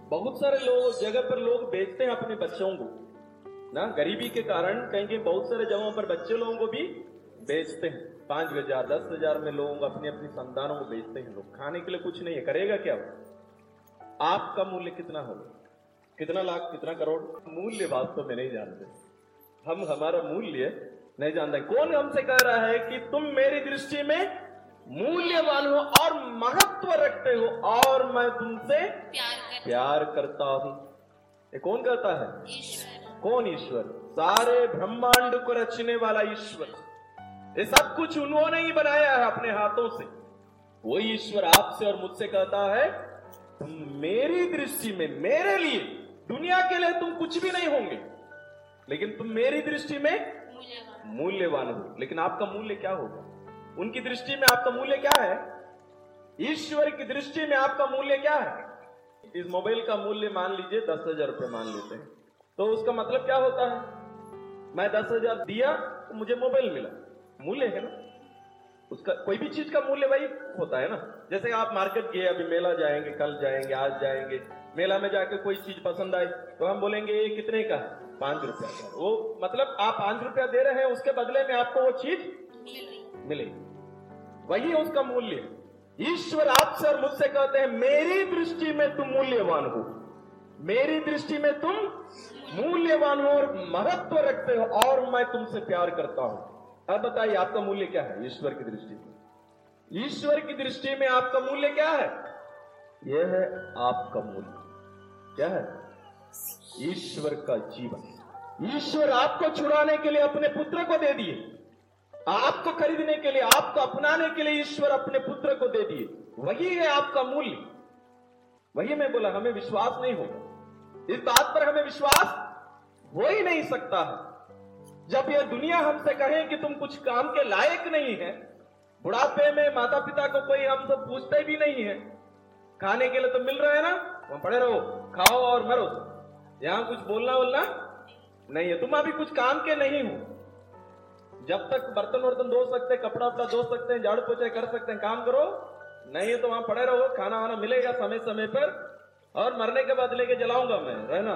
बहुत सारे लोग, जगह पर लोग बेचते हैं अपने बच्चों को। ना गरीबी के कारण कहीं कहीं बहुत सारे जगहों पर बच्चे लोगों को भी बेचते हैं। पाँच हज़ार दस हज़ार में लोगों को अपनी अपनी संतानों को बेचते हैं। लोग खाने के लिए कुछ नहीं है करेगा क्या वो? आपका मूल्य कितना होगा? कितना लाख कितना करोड़? मूल्य वास्तव में नहीं जानते। हम हमारा मूल्य नहीं जानते। कौन हमसे कह रहा है कि तुम मेरी दृष्टि में मूल्यवान हो और महत्व रखते हो और मैं तुमसे प्यार प्यार करता हूँ। ये कौन कहता है? ईश्वर। कौन ईश्वर? सारे ब्रह्मांड को रचने वाला ईश्वर। ये सब कुछ उन्होंने ही बनाया है अपने हाथों से। वही ईश्वर आपसे और मुझसे कहता है, तुम मेरी दृष्टि में, मेरे लिए, दुनिया के लिए तुम कुछ भी नहीं होंगे। लेकिन तुम मेरी दृष्टि में मूल्यवान हो। लेकिन आपका मूल्य क्या होगा? उनकी दृष्टि में आपका मूल्य क्या है? ईश्वर की दृष्टि में आपका मूल्य क्या है? इस मोबाइल का मूल्य मान लीजिए, दस हज़ार रुपये मान लेते हैं। तो उसका मतलब क्या होता है? मैं दस हज़ार दिया तो मुझे मोबाइल मिला। मूल्य है ना? उसका कोई भी चीज़ का मूल्य वही होता है ना? जैसे आप मार्केट गए, अभी मेला जाएँगे, कल जाएँगे, आज जाएँगे, मेला में जाके कोई चीज़ पसंद आई तो हम बोलेंगे, ये कितने का? पाँच रुपया का। वो मतलब आप पाँच रुपया दे रहे हैं, उसके बदले में आपको वो चीज़ मिलेगी। वही उसका मूल्य ईश्वर आपसे और मुझसे कहते हैं, मेरी दृष्टि में तुम मूल्यवान हो। मेरी दृष्टि में तुम मूल्यवान हो और महत्व रखते हो, और मैं तुमसे प्यार करता हूँ। अब बताइए, आपका मूल्य क्या है ईश्वर की दृष्टि में? ईश्वर की दृष्टि में आपका मूल्य क्या है? यह है आपका मूल्य। क्या है? ईश्वर का जीवन। ईश्वर आपको छुड़ाने के लिए अपने पुत्र को दे दिए। आपको खरीदने के लिए, आपको अपनाने के लिए ईश्वर अपने पुत्र को दे दिए। वही है आपका मूल्य। वही मैं बोला, हमें विश्वास नहीं होगा। इस बात पर हमें विश्वास हो ही नहीं सकता है। जब यह दुनिया हमसे कहे कि तुम कुछ काम के लायक नहीं है, बुढ़ापे में माता पिता को कोई हम सब पूछते भी नहीं है। खाने के लिए तो मिल रहा है ना? वहाँ पड़े रहो, खाओ और मरो। यहाँ कुछ बोलना बोलना नहीं है। तुम अभी कुछ काम के नहीं हो। जब तक बर्तन वर्तन धो सकते कपड़ा वपड़ा धो सकते हैं, झाड़ू पोछा कर सकते हैं, काम करो। नहीं है तो वहाँ पड़े रहो, खाना वाना मिलेगा समय समय पर। और मरने के बाद लेके जलाऊँगा मैं रहना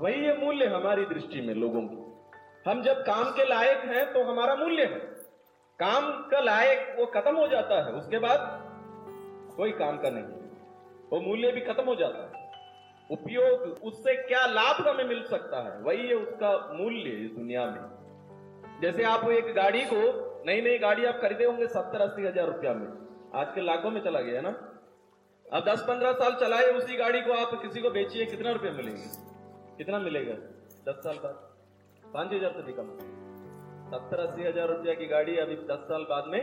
वही है मूल्य हमारी दृष्टि में लोगों की। हम जब काम के लायक हैं तो हमारा मूल्य है। काम का लायक वो खत्म हो जाता है, उसके बाद कोई काम का नहीं। वो मूल्य भी खत्म हो जाता है। उपयोग, उससे क्या लाभ हमें मिल सकता है, वही है उसका मूल्य इस दुनिया में। जैसे आप एक गाड़ी को नई नई गाड़ी आप खरीदे होंगे सत्तर अस्सी हज़ार रुपया में। आज के लाखों में चला गया है ना? अब दस पंद्रह साल चलाए उसी गाड़ी को आप किसी को बेचिए, कितना रुपया मिलेंगे? कितना मिलेगा? दस साल बाद। पाँच हज़ार से भी कम। सत्तर अस्सी हज़ार रुपया की गाड़ी अभी दस साल बाद में,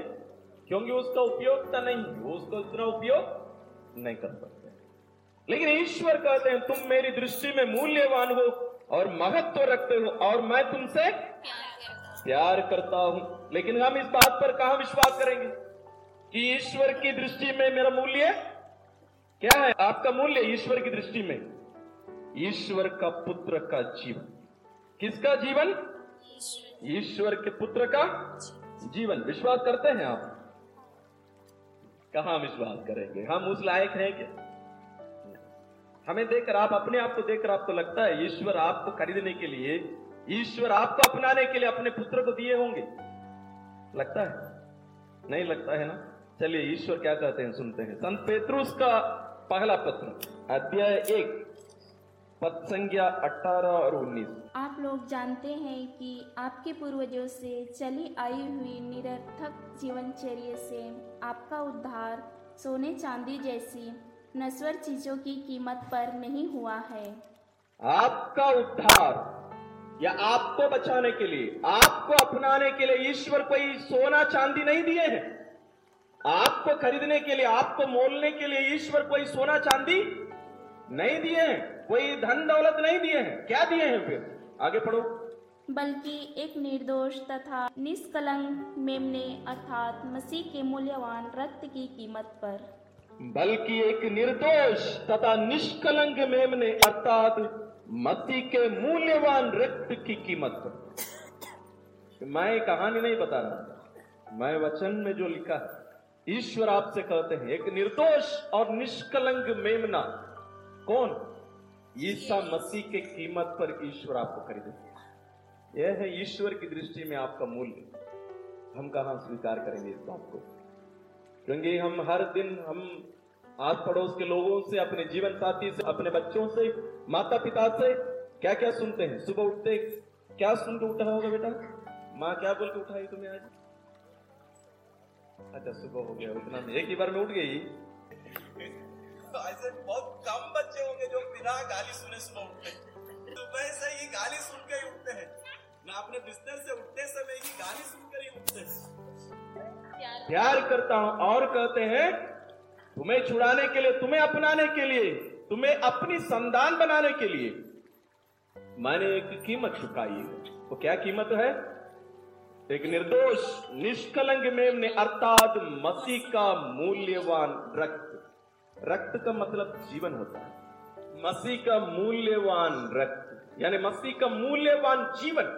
क्योंकि उसका उपयोगता नहीं, वो उसको इतना उपयोग नहीं कर सकते। लेकिन ईश्वर कहते हैं, तुम मेरी दृष्टि में मूल्यवान हो और महत्व रखते हो और मैं तुमसे प्यार करता हूँ। लेकिन हम इस बात पर कहा विश्वास करेंगे कि ईश्वर की दृष्टि में मेरा मूल्य क्या है? आपका मूल्य ईश्वर की दृष्टि में। ईश्वर का पुत्र का जीवन। किसका जीवन? ईश्वर के पुत्र का जीवन। विश्वास करते हैं आप? कहा विश्वास करेंगे? हम उस लायक हैं क्या? हमें देखकर, आप अपने आप को देखकर आपको लगता है, ईश्वर आपको खरीदने के लिए, ईश्वर आपको अपनाने के लिए अपने पुत्र को दिए होंगे। लगता है? नहीं लगता है ना? चलिए, ईश्वर क्या कहते हैं, सुनते हैं। संत पेत्रुस का पहला प्रश्न अध्याय एक पद संख्या अठारह और उन्नीस। आप लोग जानते हैं कि आपके पूर्वजों से चली आई हुई निरर्थक जीवनचर्या से आपका उद्धार सोने चांदी जैसी नश्वर चीज़ों की कीमत पर नहीं हुआ है। आपका उद्धार या आपको बचाने के लिए आपको अपनाने के लिए ईश्वर कोई सोना चांदी नहीं दिए हैं? आपको खरीदने के लिए आपको मोलने के लिए ईश्वर कोई सोना चांदी नहीं दिए हैं? कोई धन दौलत नहीं दिए हैं? क्या दिए हैं फिर? आगे पढ़ो। बल्कि एक निर्दोष तथा निष्कलंक मेमने अर्थात मसीह के मूल्यवान रक्त की कीमत पर। बल्कि एक निर्दोष तथा निष्कलंक मेमने अर्थात मसीह के मूल्यवान रक्त की कीमत पर। मैं कहानी नहीं बता रहा। मैं वचन में जो लिखा है ईश्वर आपसे कहते हैं, एक निर्दोष और निष्कलंक मेमना। कौन? ईसा मसीह के कीमत पर ईश्वर आपको खरीदे। यह है ईश्वर की दृष्टि में आपका मूल्य। हम कहा स्वीकार करेंगे इस बात को? क्योंकि हम हर दिन हम आस पड़ोस के लोगों से, अपने जीवन साथी से, अपने बच्चों से माता पिता से क्या क्या सुनते हैं? सुबह उठते, क्या सुन के उठा होगा बेटा? माँ क्या बोल के उठाई तुम्हें आज? अच्छा सुबह हो गया उतना एक ही बार में उठ गई। तो ऐसे बहुत कम बच्चे होंगे जो बिना गाली सुने सुबह उठते हैं। सुबह से ही गाली सुन के ही उठते हैं। ना अपने बिस्तर से उठते समय ही गाली सुनकर ही उठते हैं। प्यार करता हूँ और कहते हैं तुम्हें छुड़ाने के लिए तुम्हें अपनाने के लिए तुम्हें अपनी संतान बनाने के लिए मैंने एक कीमत चुकाई है। वो क्या कीमत है? एक निर्दोष, निष्कलंक मेम ने अर्थात मसीह का मूल्यवान रक्त। रक्त का मतलब जीवन होता है। मसीह का मूल्यवान रक्त, यानी मसीह का मूल्यवान जीवन।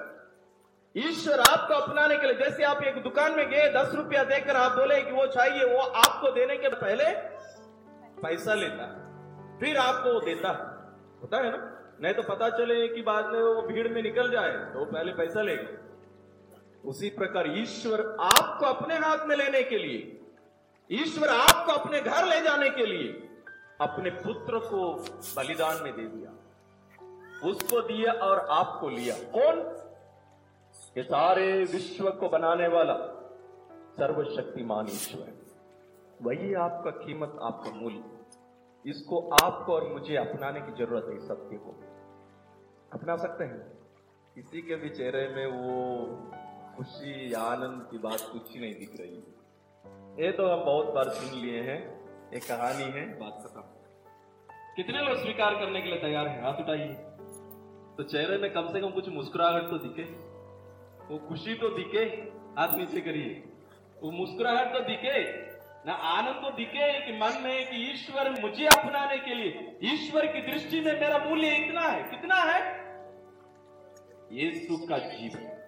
ईश्वर आपको अपनाने के लिए, जैसे आप एक दुकान में गए, दस रुपया देकर आप बोले कि वो चाहिए, वो आपको देने के पहले पैसा लेता फिर आपको वो देता होता है ना? नहीं तो पता चले कि बाद में वो भीड़ में निकल जाए तो पहले पैसा लेगा उसी प्रकार ईश्वर आपको अपने हाथ में लेने के लिए, ईश्वर आपको अपने घर ले जाने के लिए अपने पुत्र को बलिदान में दे दिया। उसको दिया और आपको लिया। कौन? ये सारे विश्व को बनाने वाला सर्वशक्तिमान ईश्वर वही आपका कीमत, आपका मूल्य। इसको आपको और मुझे अपनाने की ज़रूरत है सत्य को। अपना सकते हैं? किसी के भी चेहरे में वो खुशी, आनंद की बात कुछ ही नहीं दिख रही ये तो हम बहुत बार सुन लिए हैं एक कहानी है, बात खत्म। कितने लोग स्वीकार करने के लिए तैयार हैं? हाथ उठाइए। तो चेहरे में कम से कम कुछ मुस्कुराहट तो दिखे। वो खुशी तो दिखे, हाथ नीचे करिए। वो मुस्कुराहट तो दिखे, ना आनंद तो दिखे कि मन में कि ईश्वर मुझे अपनाने के लिए। ईश्वर की दृष्टि में मेरा मूल्य इतना है, कितना है? ये सुख का जीवन।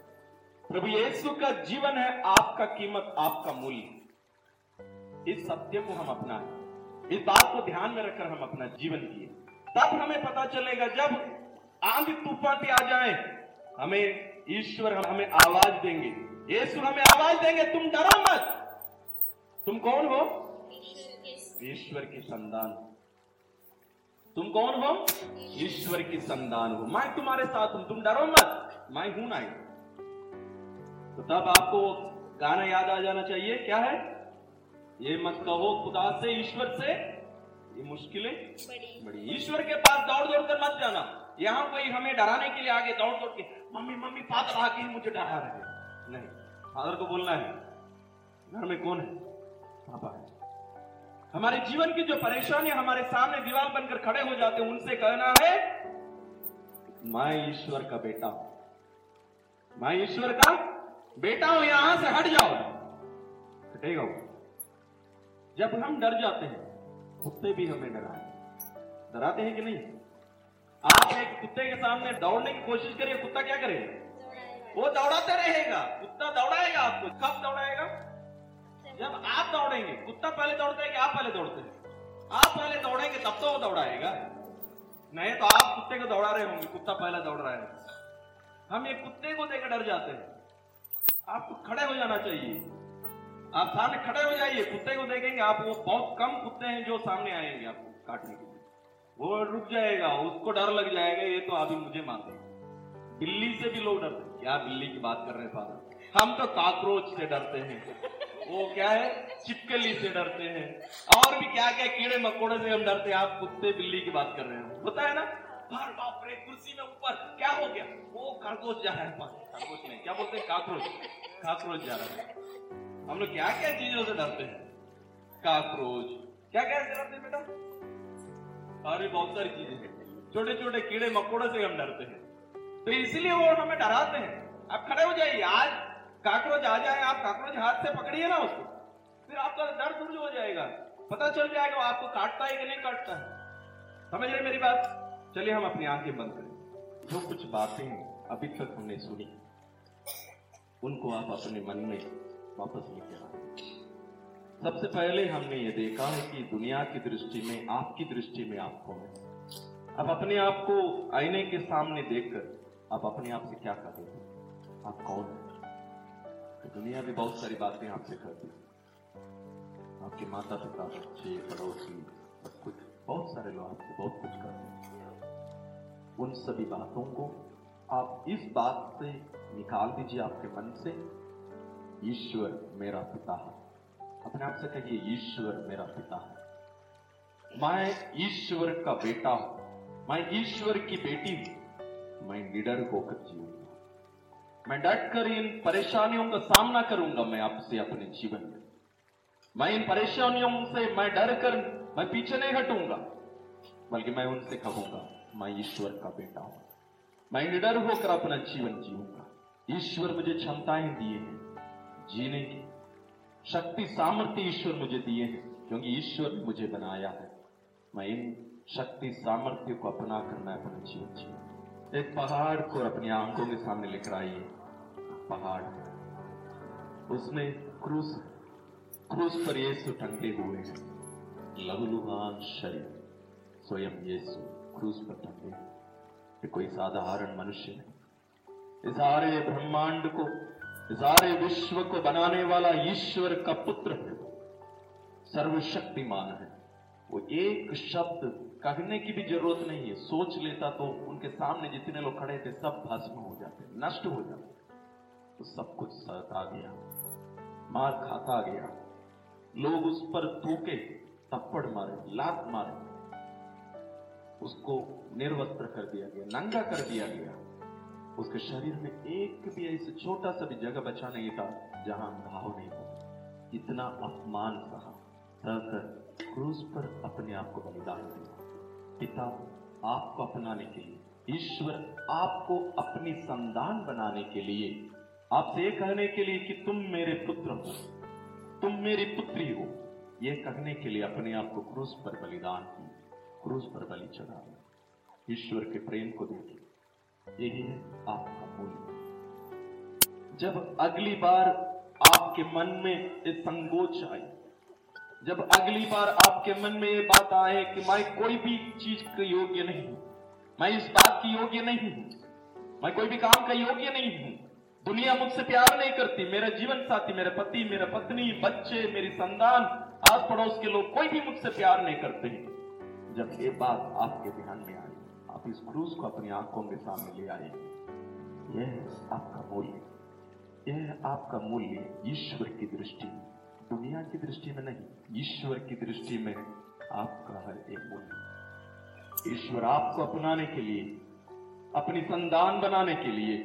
प्रभु यीशु का जीवन है, आपका कीमत, आपका मूल्य। इस सत्य को हम अपना, इस बात को ध्यान में रखकर हम अपना जीवन जिए। तब हमें पता चलेगा, जब आंधी तूफ़ान भी आ जाए, हमें ईश्वर हमें आवाज़ देंगे। यीशु हमें आवाज़ देंगे, तुम डरो मत। तुम कौन हो? ईश्वर की संतान। तुम कौन हो? ईश्वर की संतान हो। मैं तुम्हारे साथ हूँ, तुम डरो मत। मैं हूँ ना तो तब आपको गाना याद आ जाना चाहिए। क्या है? ये मत कहो खुदा से ईश्वर से। ये मुश्किलें। बड़ी। ईश्वर के पास दौड़ दौड़ कर मत जाना। यहाँ कोई हमें डराने के लिए आगे दौड़ दौड़ के मम्मी मम्मी पागल आके मुझे डरा रहे नहीं। फादर को बोलना है घर में कौन है? पापा है। हमारे जीवन की जो परेशानी हमारे सामने दीवार बनकर खड़े हो जाते हैं उनसे कहना है मैं ईश्वर का बेटा हूँ। मैं ईश्वर का बेटा हूँ यहाँ से हट जाओ। हटेगा जब हम डर जाते हैं कुत्ते भी हमें डराते डराते हैं कि नहीं? आप एक कुत्ते के सामने दौड़ने की कोशिश करिए कुत्ता क्या करेगा? वो दौड़ाते रहेगा। कुत्ता दौड़ाएगा आपको। कब दौड़ाएगा? जब आप दौड़ेंगे। कुत्ता पहले दौड़ता है कि आप पहले दौड़ते हैं? आप पहले दौड़ेंगे तब तो वो दौड़ाएगा। नहीं तो आप कुत्ते को दौड़ा रहे होंगे। कुत्ता पहले दौड़ रहा है। हम एक कुत्ते को देकर डर जाते हैं। आपको खड़े हो जाना चाहिए। आप सामने खड़े हो जाइए, कुत्ते को देखेंगे, आप वो बहुत कम कुत्ते हैं जो सामने आएँगे आपको काटने के लिए। वो रुक जाएगा, उसको डर लग जाएगा, ये तो अभी मुझे मानते हैं। बिल्ली से भी लोग डरते हैं। क्या बिल्ली की बात कर रहे हैं फादर हम तो काकरोच से डरते हैं। वो क्या है? चिपकली से डरते हैं। और भी क्या क्या कीड़े मकोड़े से हम डरते हैं। आप कुत्ते बिल्ली की बात कर रहे हो। होता है ना? बार बाप रे, कुर्सी में ऊपर, क्या हो गया? वो खरगोश जा रहा है खरगोश नहीं, क्या बोलते हैं? काकरोच। काकरोच जा रहा है। हम लोग क्या क्या चीज़ों से डरते हैं? काकरोच। क्या क्या डरते हैं, बेटा? भी बहुत सारी चीज़ें हैं। छोटे छोटे कीड़े मकोड़े से हम डरते हैं। तो इसलिए वो हमें डराते हैं। आप खड़े हो जाइए, आज काकरोच आ जाए, आप काकरोच हाथ से पकड़िए ना उसको। फिर आपका डर दूर हो जाएगा। पता चल जाएगा आपको काटता है कि नहीं काटता है। समझ रहे मेरी बात? चलिए हम अपनी आँखें बंद करें। जो कुछ बातें अभी तक हमने सुनी, उनको आप अपने मन में वापस लेके आए। सबसे पहले हमने ये देखा है कि दुनिया की दृष्टि में, आपकी दृष्टि में आप कौन है? अब अपने आप को आईने के सामने देखकर आप अपने आप से क्या कहते हैं? आप कौन है? तो दुनिया भी बहुत सारी बातें आपसे करती है आपके माता पिता बच्चे, पड़ोसी, सब कुछ, बहुत सारे लोग आपसे बहुत कुछ करते हैं। उन सभी बातों को आप इस बात से निकाल दीजिए आपके मन से। ईश्वर मेरा पिता है। अपने आप से कहिए, ईश्वर मेरा पिता है। मैं ईश्वर का बेटा हूँ। मैं ईश्वर की बेटी हूँ। मैं निडर होकर जीऊँगा। मैं डट कर इन परेशानियों का सामना करूँगा मैं आपसे अपने जीवन में। मैं इन परेशानियों से मैं डर कर मैं पीछे नहीं हटूँगा, बल्कि मैं उनसे कहूँगा मैं ईश्वर का बेटा हूँ। मैं निडर होकर अपना जीवन जीऊँगा। ईश्वर मुझे क्षमताएँ दिए हैं। जीने की शक्ति, सामर्थ्य ईश्वर मुझे दिए हैं, क्योंकि ईश्वर ने मुझे बनाया है। मैं इन शक्ति, सामर्थ्य को अपना कर मैं अपना जीवन जीऊं एक पहाड़ को अपनी आँखों के सामने लेकर आइए। पहाड़ उसमें क्रूस क्रूस पर यीशु टंगे हुए हैं। लहूलुहान शरीर। स्वयं यीशु। क्रूस पर टंगे। ये कोई साधारण मनुष्य नहीं। सारे ब्रह्मांड को सारे विश्व को बनाने वाला ईश्वर का पुत्र है सर्वशक्तिमान है। वो एक शब्द कहने की भी ज़रूरत नहीं है। सोच लेता तो उनके सामने जितने लोग खड़े थे, सब भस्म हो जाते, नष्ट हो जाते। तो सब कुछ सहता गया। मार खाता गया। लोग उस पर थूके, थप्पड़ मारे, लात मारे। उसको निर्वस्त्र कर दिया गया, नंगा कर दिया गया। उसके शरीर में एक भी ऐसे छोटा सा भी जगह बचा नहीं था जहाँ घाव नहीं हो। इतना अपमान सहा सहकर क्रूज पर अपने आप को बलिदान दिया। पिता, आपको अपनाने के लिए, ईश्वर आपको अपनी संतान बनाने के लिए, आपसे ये कहने के लिए कि तुम मेरे पुत्र हो, तुम मेरी पुत्री हो यह कहने के लिए अपने आप को क्रूज पर बलिदान की क्रूज पर बलि चढ़ा। ईश्वर के प्रेम को देखिए यही है आपका मूल्य जब अगली बार आपके मन में ये संकोच आए जब अगली बार आपके मन में ये बात आए कि मैं कोई भी चीज़ के योग्य नहीं हूँ, मैं इस बात की योग्य नहीं हूँ, मैं कोई भी काम का योग्य नहीं हूँ, दुनिया मुझसे प्यार नहीं करती, मेरा जीवन साथी, मेरा पति, मेरा पत्नी, बच्चे, मेरी संतान आस पड़ोस के लोग कोई भी मुझसे प्यार नहीं करते जब ये बात आपके ध्यान में आई, आप इस क्रूज को अपनी आँखों के सामने ले आए, यह आपका मूल्य, यह आपका मूल्य ईश्वर की दृष्टि, दुनिया की दृष्टि में नहीं, ईश्वर की दृष्टि में आपका हर एक मूल्य। ईश्वर आपको अपनाने के लिए, अपनी संतान बनाने के लिए,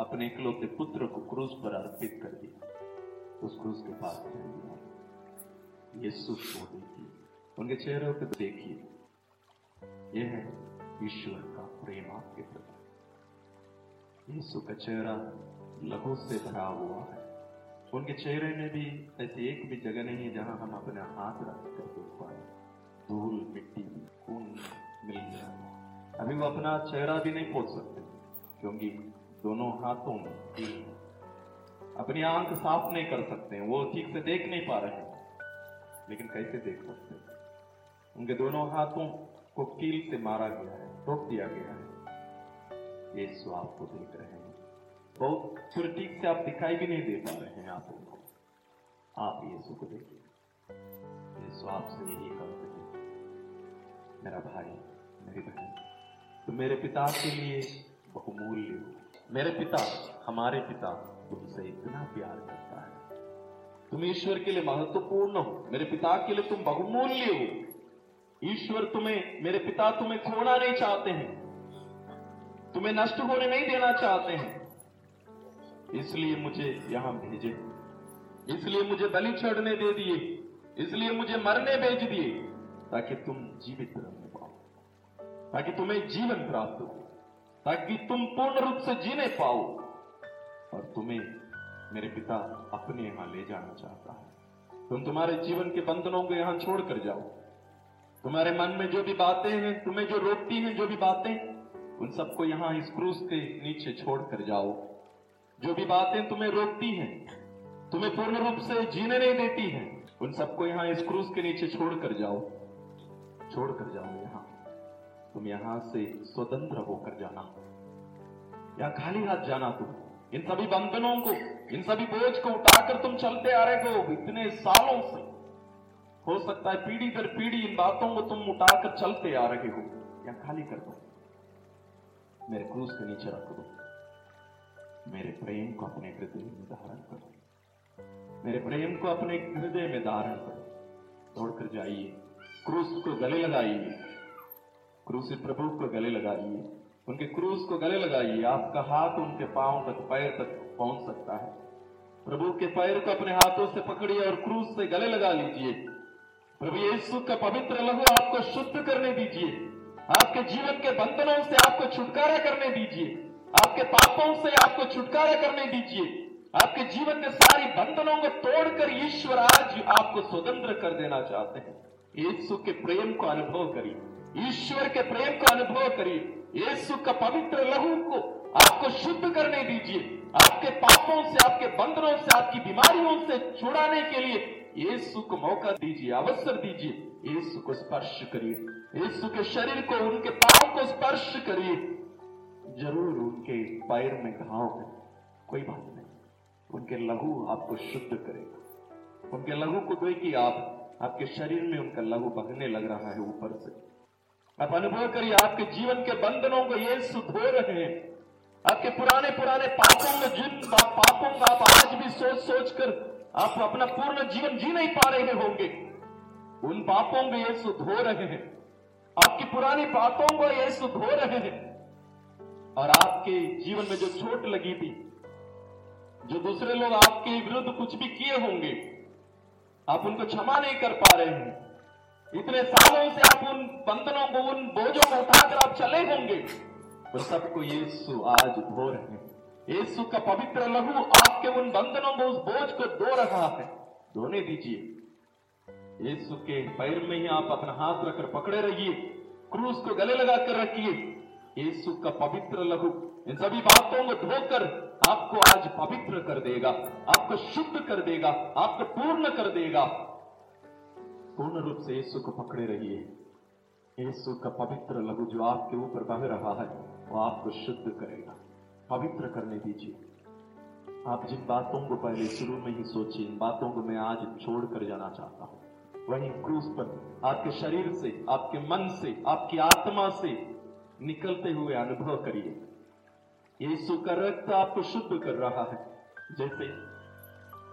अपने इकलौते पुत्र को क्रूज पर अर्पित कर दिया। उस क्रूज के पास यीशु को देखिए, उनके चेहरों को देखिए। यह है ईश्वर का प्रेम आपके प्रति यीशु का चेहरा लहू से भरा हुआ है उनके चेहरे में भी ऐसी एक भी जगह नहीं है जहाँ हम अपने हाथ रख कर देख पाए धूल मिट्टी खून मिल गया अभी वो अपना चेहरा भी नहीं पोछ सकते क्योंकि दोनों हाथों में अपनी आँख साफ़ नहीं कर सकते वो ठीक से देख नहीं पा रहे लेकिन कैसे देख सकते उनके दोनों हाथों को कील से मारा गया है रोक दिया गया है। ये स्वाप को देख रहे हैं। बहुत फिर से आप दिखाई भी नहीं दे पा रहे हैं आप उनको। आप यीशु को देखिए। यीशु आपसे यही कहते हैं मेरा भाई, मेरी बहन तो मेरे पिता के लिए बहुमूल्य हो। मेरे पिता, हमारे पिता तुमसे इतना प्यार करता है। तुम ईश्वर के लिए महत्वपूर्ण हो। मेरे पिता के लिए तुम बहुमूल्य हो। ईश्वर तुम्हें, मेरे पिता तुम्हें खोना नहीं चाहते हैं। तुम्हें नष्ट होने नहीं देना चाहते हैं। इसलिए मुझे यहाँ भेजे। इसलिए मुझे बलि चढ़ने दे दिए। इसलिए मुझे मरने भेज दिए, ताकि तुम जीवित रहने पाओ, ताकि तुम्हें जीवन प्राप्त हो, ताकि तुम पूर्ण रूप से जीने पाओ। और तुम्हें मेरे पिता अपने यहाँ ले जाना चाहता है। तुम तुम्हारे जीवन के बंधनों को यहाँ छोड़कर जाओ। तुम्हारे मन में जो भी बातें हैं, तुम्हें जो रोकती हैं, जो भी बातें, उन सबको यहाँ इस क्रूस के नीचे छोड़ कर जाओ। जो भी बातें तुम्हें रोकती हैं, तुम्हें पूर्ण रूप से जीने नहीं देती हैं, उन सबको यहाँ इस क्रूस के नीचे छोड़कर जाओ। छोड़कर जाओ यहाँ। तुम यहाँ से स्वतंत्र होकर जाना। या खाली हाथ जाना तुम। इन सभी बंधनों को, इन सभी बोझ को उठाकर तुम चलते आ रहे हो इतने सालों से। हो सकता है पीढ़ी दर पीढ़ी इन बातों को तुम उठाकर चलते आ रहे हो या खाली कर दो। मेरे क्रूस के नीचे रख दो। मेरे प्रेम को अपने हृदय में धारण करो मेरे प्रेम को अपने हृदय में धारण करो दौड़कर जाइए। क्रूस को गले लगाइए। क्रूस प्रभु को गले लगाइए। उनके क्रूस को गले लगाइए। आपका हाथ उनके पाँव तक, पैर तक पहुँच सकता है। प्रभु के पैर को अपने हाथों से पकड़िए और क्रूस से गले लगा लीजिए। प्रभु यीशु का पवित्र लहू आपको शुद्ध करने दीजिए। आपके जीवन के बंधनों से आपको छुटकारा करने दीजिए। आपके पापों से आपको छुटकारा करने दीजिए। आपके जीवन के सारी बंधनों को तोड़कर ईश्वर आज आपको स्वतंत्र कर देना चाहते हैं। यीशु के प्रेम को अनुभव करिए। ईश्वर के प्रेम को अनुभव करिए। यीशु का पवित्र लहू को आपको शुद्ध करने दीजिए। आपके पापों से, आपके बंधनों से, आपकी बीमारियों से छुड़ाने के लिए यीशु को मौका दीजिए, अवसर दीजिए। यीशु को स्पर्श करिए यीशु के शरीर को उनके पाँव को स्पर्श करिए। ज़रूर उनके पैर में घाव है, कोई बात नहीं। उनके लहू आपको शुद्ध करेगा। उनके लहू को देखिए आप, आपके शरीर में उनका लहू बहने लग रहा है ऊपर से। आप अनुभव करिए, आपके जीवन के बंधनों को ये धो रहे हैं। आपके पुराने पुराने पापों में जिन पापों का आप आज भी सोच सोच कर आप अपना पूर्ण जीवन जी नहीं पा रहे होंगे। उन पापों को ये धो रहे हैं। आपकी पुरानी बातों को ये धो रहे हैं। और आपके जीवन में जो चोट लगी थी, जो दूसरे लोग आपके विरुद्ध कुछ भी किए होंगे, आप उनको क्षमा नहीं कर पा रहे हैं। इतने सालों से आप उन बंधनों को, उन बोझों को उठाकर आप चले होंगे। तो सबको यीशु आज धो रहे हैं। यीशु का पवित्र लहू आपके उन बंधनों को उस बोझ को धो रहा है। धोने दीजिए। यीशु के पैर में ही आप अपना हाथ रखकर पकड़े रहिए। क्रूस को गले लगाकर रखिए। यीशु का पवित्र लहू इन सभी बातों को धोकर आपको आज पवित्र कर देगा, आपको शुद्ध कर देगा, आपको पूर्ण कर देगा। पूर्ण रूप से यीशु को पकड़े रहिए। यीशु का पवित्र लघु जो आपके ऊपर बह रहा है, वो आपको शुद्ध करेगा। पवित्र करने दीजिए। आप जिन बातों को पहले शुरू में ही सोचिए इन बातों को मैं आज छोड़ कर जाना चाहता हूँ। वही क्रूस पर आपके शरीर से, आपके मन से, आपकी आत्मा से निकलते हुए अनुभव करिए। यीशु का रक्त आपको शुद्ध कर रहा है। जैसे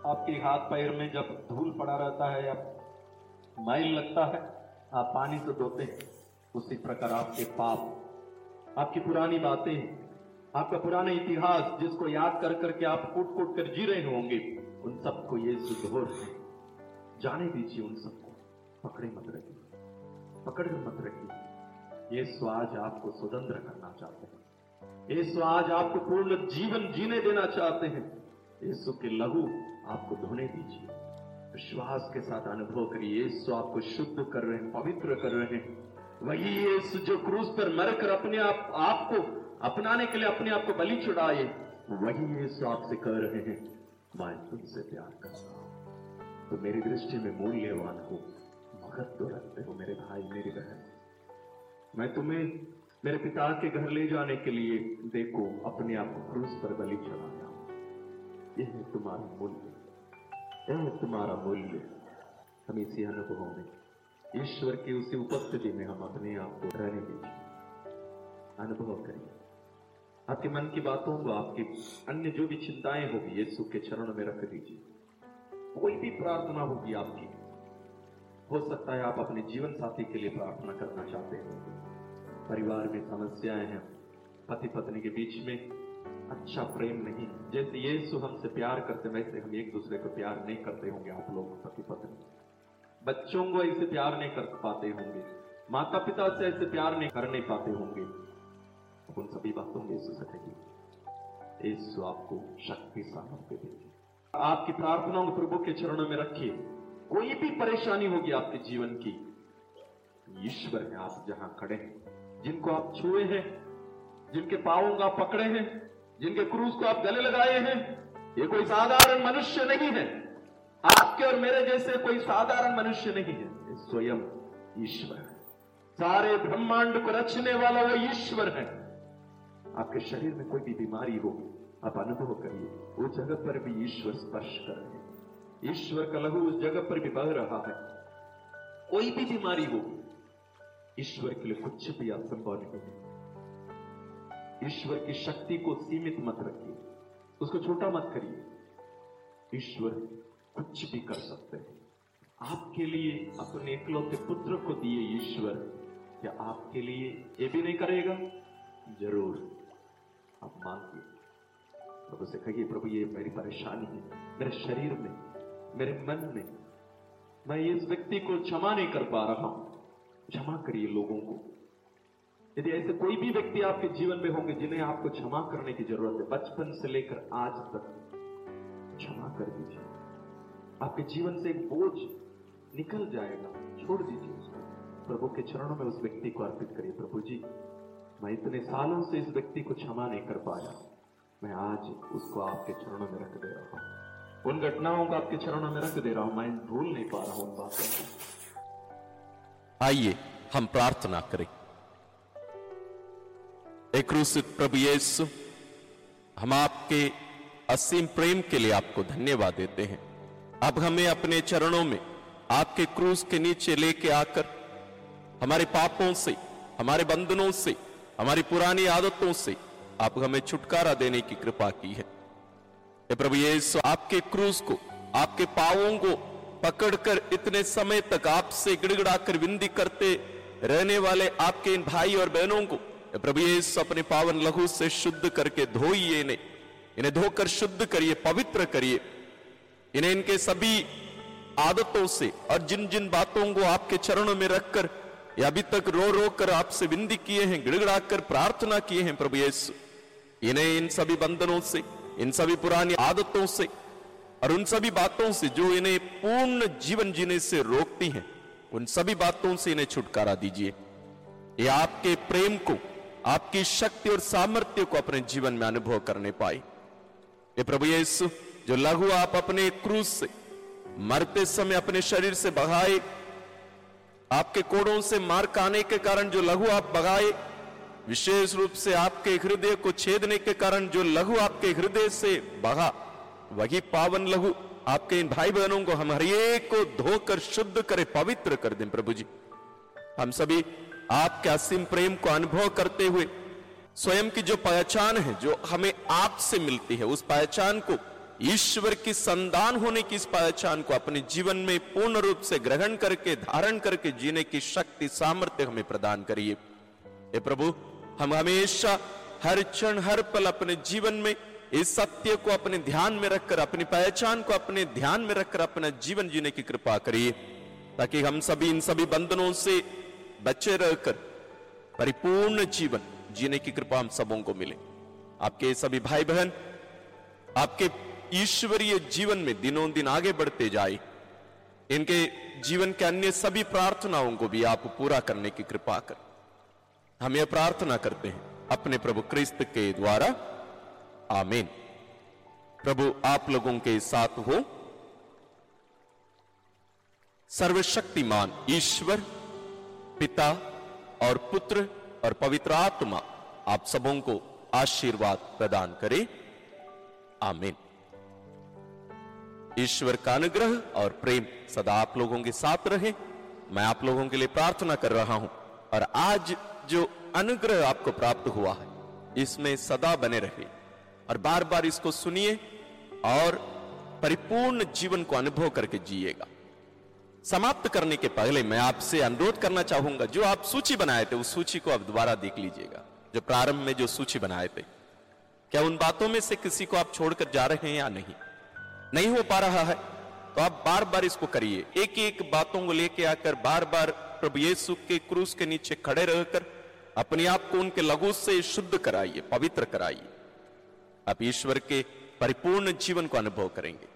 आपके हाथ पैर में जब धूल पड़ा रहता है या मैल लगता है, आप पानी से धोते हैं। उसी प्रकार आपके पाप, आपकी पुरानी बातें आपका पुराना इतिहास जिसको याद कर करके आप कूट कूट कर जी रहे होंगे, उन सबको ये सुधोर है जाने दीजिए, उन सबको। पकड़े मत रखिए पकड़ मत रखिए ये आज आपको स्वतंत्र करना चाहते हैं। ये आज आपको पूर्ण जीवन जीने देना चाहते हैं। यीशु के लहू आपको धोने दीजिए। विश्वास के साथ अनुभव करिए, यीशु आपको शुद्ध कर रहे हैं, पवित्र कर रहे हैं। वही यीशु जो क्रूस पर मरकर अपने आप, आपको अपनाने के लिए अपने आप को बलि चढ़ाए वही ये यीशु आपसे कह रहे हैं। मैं तुमसे प्यार करता हूँ। तो मेरी दृष्टि में मूल्यवान हो। महत्व रखते हो मेरे भाई, मेरी बहन। मैं तुम्हें मेरे पिता के घर ले जाने के लिए देखो, अपने आप को क्रूस पर बलि चढ़ाया यह है तुम्हारा मूल्य। यह तुम्हारा मूल्य। हम इसी अनुभव में ईश्वर की उसी उपस्थिति में हम अपने आप को रहने दीजिए। अनुभव करिए। आपके मन की बातों को आपकी अन्य जो भी चिंताएँ होगी, यीशु के चरण में रख दीजिए। कोई भी प्रार्थना होगी आपकी, हो सकता है आप अपने जीवन साथी के लिए प्रार्थना करना चाहते हैं। परिवार में समस्याएँ हैं पति पत्नी के बीच में अच्छा प्रेम नहीं जैसे यीशु हमसे प्यार करते, वैसे हम एक दूसरे को प्यार नहीं करते होंगे, आप लोग पति पत्नी बच्चों को ऐसे प्यार नहीं कर पाते होंगे माता पिता से ऐसे प्यार नहीं कर नहीं पाते होंगे। उन सभी बातों में से कहिए, यीशु आपको शक्ति सामर्थ्य देगी। आपकी प्रार्थनाओं को प्रभु के चरणों में रखिए। कोई भी परेशानी होगी आपके जीवन की। ईश्वर है आप जहाँ खड़े हैं, जिनको आप छुए हैं, जिनके पावों को पकड़े हैं, जिनके क्रूज को आप गले लगाए हैं, ये कोई साधारण मनुष्य नहीं है। आपके और मेरे जैसे कोई साधारण मनुष्य नहीं है। स्वयं ईश्वर है। सारे ब्रह्मांड को रचने वाला वो ईश्वर है। आपके शरीर में कोई भी बीमारी हो, आप अनुभव करिए। उस जगह पर भी ईश्वर स्पर्श कर रहे ईश्वर का लहू उस जगह पर भी बह रहा है। कोई भी बीमारी हो, ईश्वर के लिए कुछ भी असंभव नहीं है ईश्वर की शक्ति को सीमित मत रखिए। उसको छोटा मत करिए। ईश्वर कुछ भी कर सकते हैं। आपके लिए, अपने इकलौते पुत्र को दिए ईश्वर, क्या आपके लिए ये भी नहीं करेगा? ज़रूर। आप मांगिए प्रभु से कहिए, प्रभु, ये मेरी परेशानी है, मेरे शरीर में, मेरे मन में। मैं इस व्यक्ति को क्षमा नहीं कर पा रहा हूँ। क्षमा करिए लोगों को। यदि ऐसे कोई भी व्यक्ति आपके जीवन में होंगे जिन्हें आपको क्षमा करने की ज़रूरत है, बचपन से लेकर आज तक, क्षमा कर दीजिए। आपके जीवन से एक बोझ निकल जाएगा, छोड़ दीजिए उसको। प्रभु के चरणों में उस व्यक्ति को अर्पित करिए। प्रभु जी मैं इतने सालों से इस व्यक्ति को क्षमा नहीं कर पाया। मैं आज उसको आपके चरणों में रख दे रहा हूँ। उन घटनाओं को आपके चरणों में रख दे रहा हूँ। मैं भूल नहीं पा रहा हूँ उन बातों को। आइए, हम प्रार्थना करें। एक क्रूसित प्रभु यीशु, हम आपके असीम प्रेम के लिए आपको धन्यवाद देते हैं। अब हमें अपने चरणों में आपके क्रूस के नीचे लेके आकर, हमारे पापों से, हमारे बंधनों से हमारी पुरानी आदतों से आप हमें छुटकारा देने की कृपा की है। प्रभु ये आपके क्रूज को, आपके पावों को पकड़कर इतने समय तक आपसे गिड़गिड़ाकर विंदी करते रहने वाले आपके इन भाई और बहनों को प्रभु ये अपने पावन लघु से शुद्ध करके धोइए इन्हें। इन्हें धोकर शुद्ध करिए, पवित्र करिए। इन्हें इनके सभी आदतों से और जिन जिन बातों को आपके चरणों में रखकर या अभी तक रो रो कर आपसे विंदी किए हैं, गिड़गड़ा कर प्रार्थना किए हैं प्रभु यीशु। इन्हें इन सभी बंधनों से, इन सभी पुरानी आदतों से और उन सभी बातों से जो इन्हें पूर्ण जीवन जीने से रोकती हैं, उन सभी बातों से इन्हें छुटकारा दीजिए। ये आपके प्रेम को, आपकी शक्ति और सामर्थ्य को अपने जीवन में अनुभव करने पाए। ये प्रभु यीशु, जो लघु आप अपने क्रूज से, मरते समय अपने शरीर से बहाए आपके कोड़ों से मार खाने के कारण जो लघु आप बगाए, विशेष रूप से आपके हृदय को छेदने के कारण जो लघु आपके हृदय से बहा, वही पावन लघु आपके इन भाई बहनों को हम हरिएक को धोकर शुद्ध करे, पवित्र कर दें प्रभु जी। हम सभी आपके असीम प्रेम को अनुभव करते हुए, स्वयं की जो पहचान है, जो हमें आपसे मिलती है, उस पहचान को ईश्वर की संदान होने की इस पहचान को अपने जीवन में पूर्ण रूप से ग्रहण करके, धारण करके जीने की शक्ति, सामर्थ्य हमें प्रदान करिए। हे प्रभु, हम हमेशा हर क्षण, हर पल अपने जीवन में इस सत्य को अपने ध्यान में रखकर, अपनी पहचान को अपने ध्यान में रखकर अपना जीवन जीने की कृपा करिए, ताकि हम सभी, इन सभी बंधनों से बचे रहकर परिपूर्ण जीवन जीने की कृपा हम सबों को मिले। आपके सभी भाई बहन आपके ईश्वरीय जीवन में दिनों दिन आगे बढ़ते जाए। इनके जीवन के अन्य सभी प्रार्थनाओं को भी आप पूरा करने की कृपा कर। हम यह प्रार्थना करते हैं, अपने प्रभु क्रिस्त के द्वारा। आमीन। प्रभु, आप लोगों के साथ हो। सर्वशक्तिमान ईश्वर, पिता और पुत्र और पवित्र आत्मा आप सबों को आशीर्वाद प्रदान करे। आमीन। ईश्वर का अनुग्रह और प्रेम सदा आप लोगों के साथ रहे। मैं आप लोगों के लिए प्रार्थना कर रहा हूँ और आज जो अनुग्रह आपको प्राप्त हुआ है, इसमें सदा बने रहे। और बार बार इसको सुनिए और परिपूर्ण जीवन को अनुभव करके जिएगा। समाप्त करने के पहले मैं आपसे अनुरोध करना चाहूँगा, जो आप सूची बनाए थे, उस सूची को आप दोबारा देख लीजिएगा। जो प्रारंभ में जो सूची बनाए थे, क्या उन बातों में से किसी को आप छोड़कर जा रहे हैं या नहीं? नहीं हो पा रहा है तो आप बार बार इसको करिए। एक एक बातों को लेके आकर बार बार प्रभु यीशु के क्रूस के नीचे खड़े रहकर अपने आप को उनके लघु से शुद्ध कराइए, पवित्र कराइए। आप ईश्वर के परिपूर्ण जीवन को अनुभव करेंगे।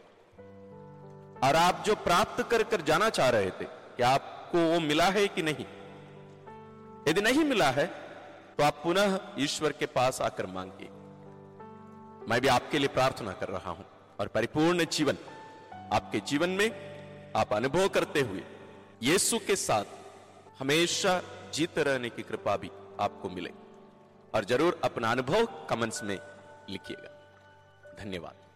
और आप जो प्राप्त कर कर जाना चाह रहे थे कि आपको वो मिला है कि नहीं? यदि नहीं मिला है तो आप पुनः ईश्वर के पास आकर मांगिए। मैं भी आपके लिए प्रार्थना कर रहा हूँ। और परिपूर्ण जीवन आपके जीवन में आप अनुभव करते हुए यीशु के साथ हमेशा जीत रहने की कृपा भी आपको मिले। और ज़रूर अपना अनुभव कमेंट्स में लिखिएगा। धन्यवाद।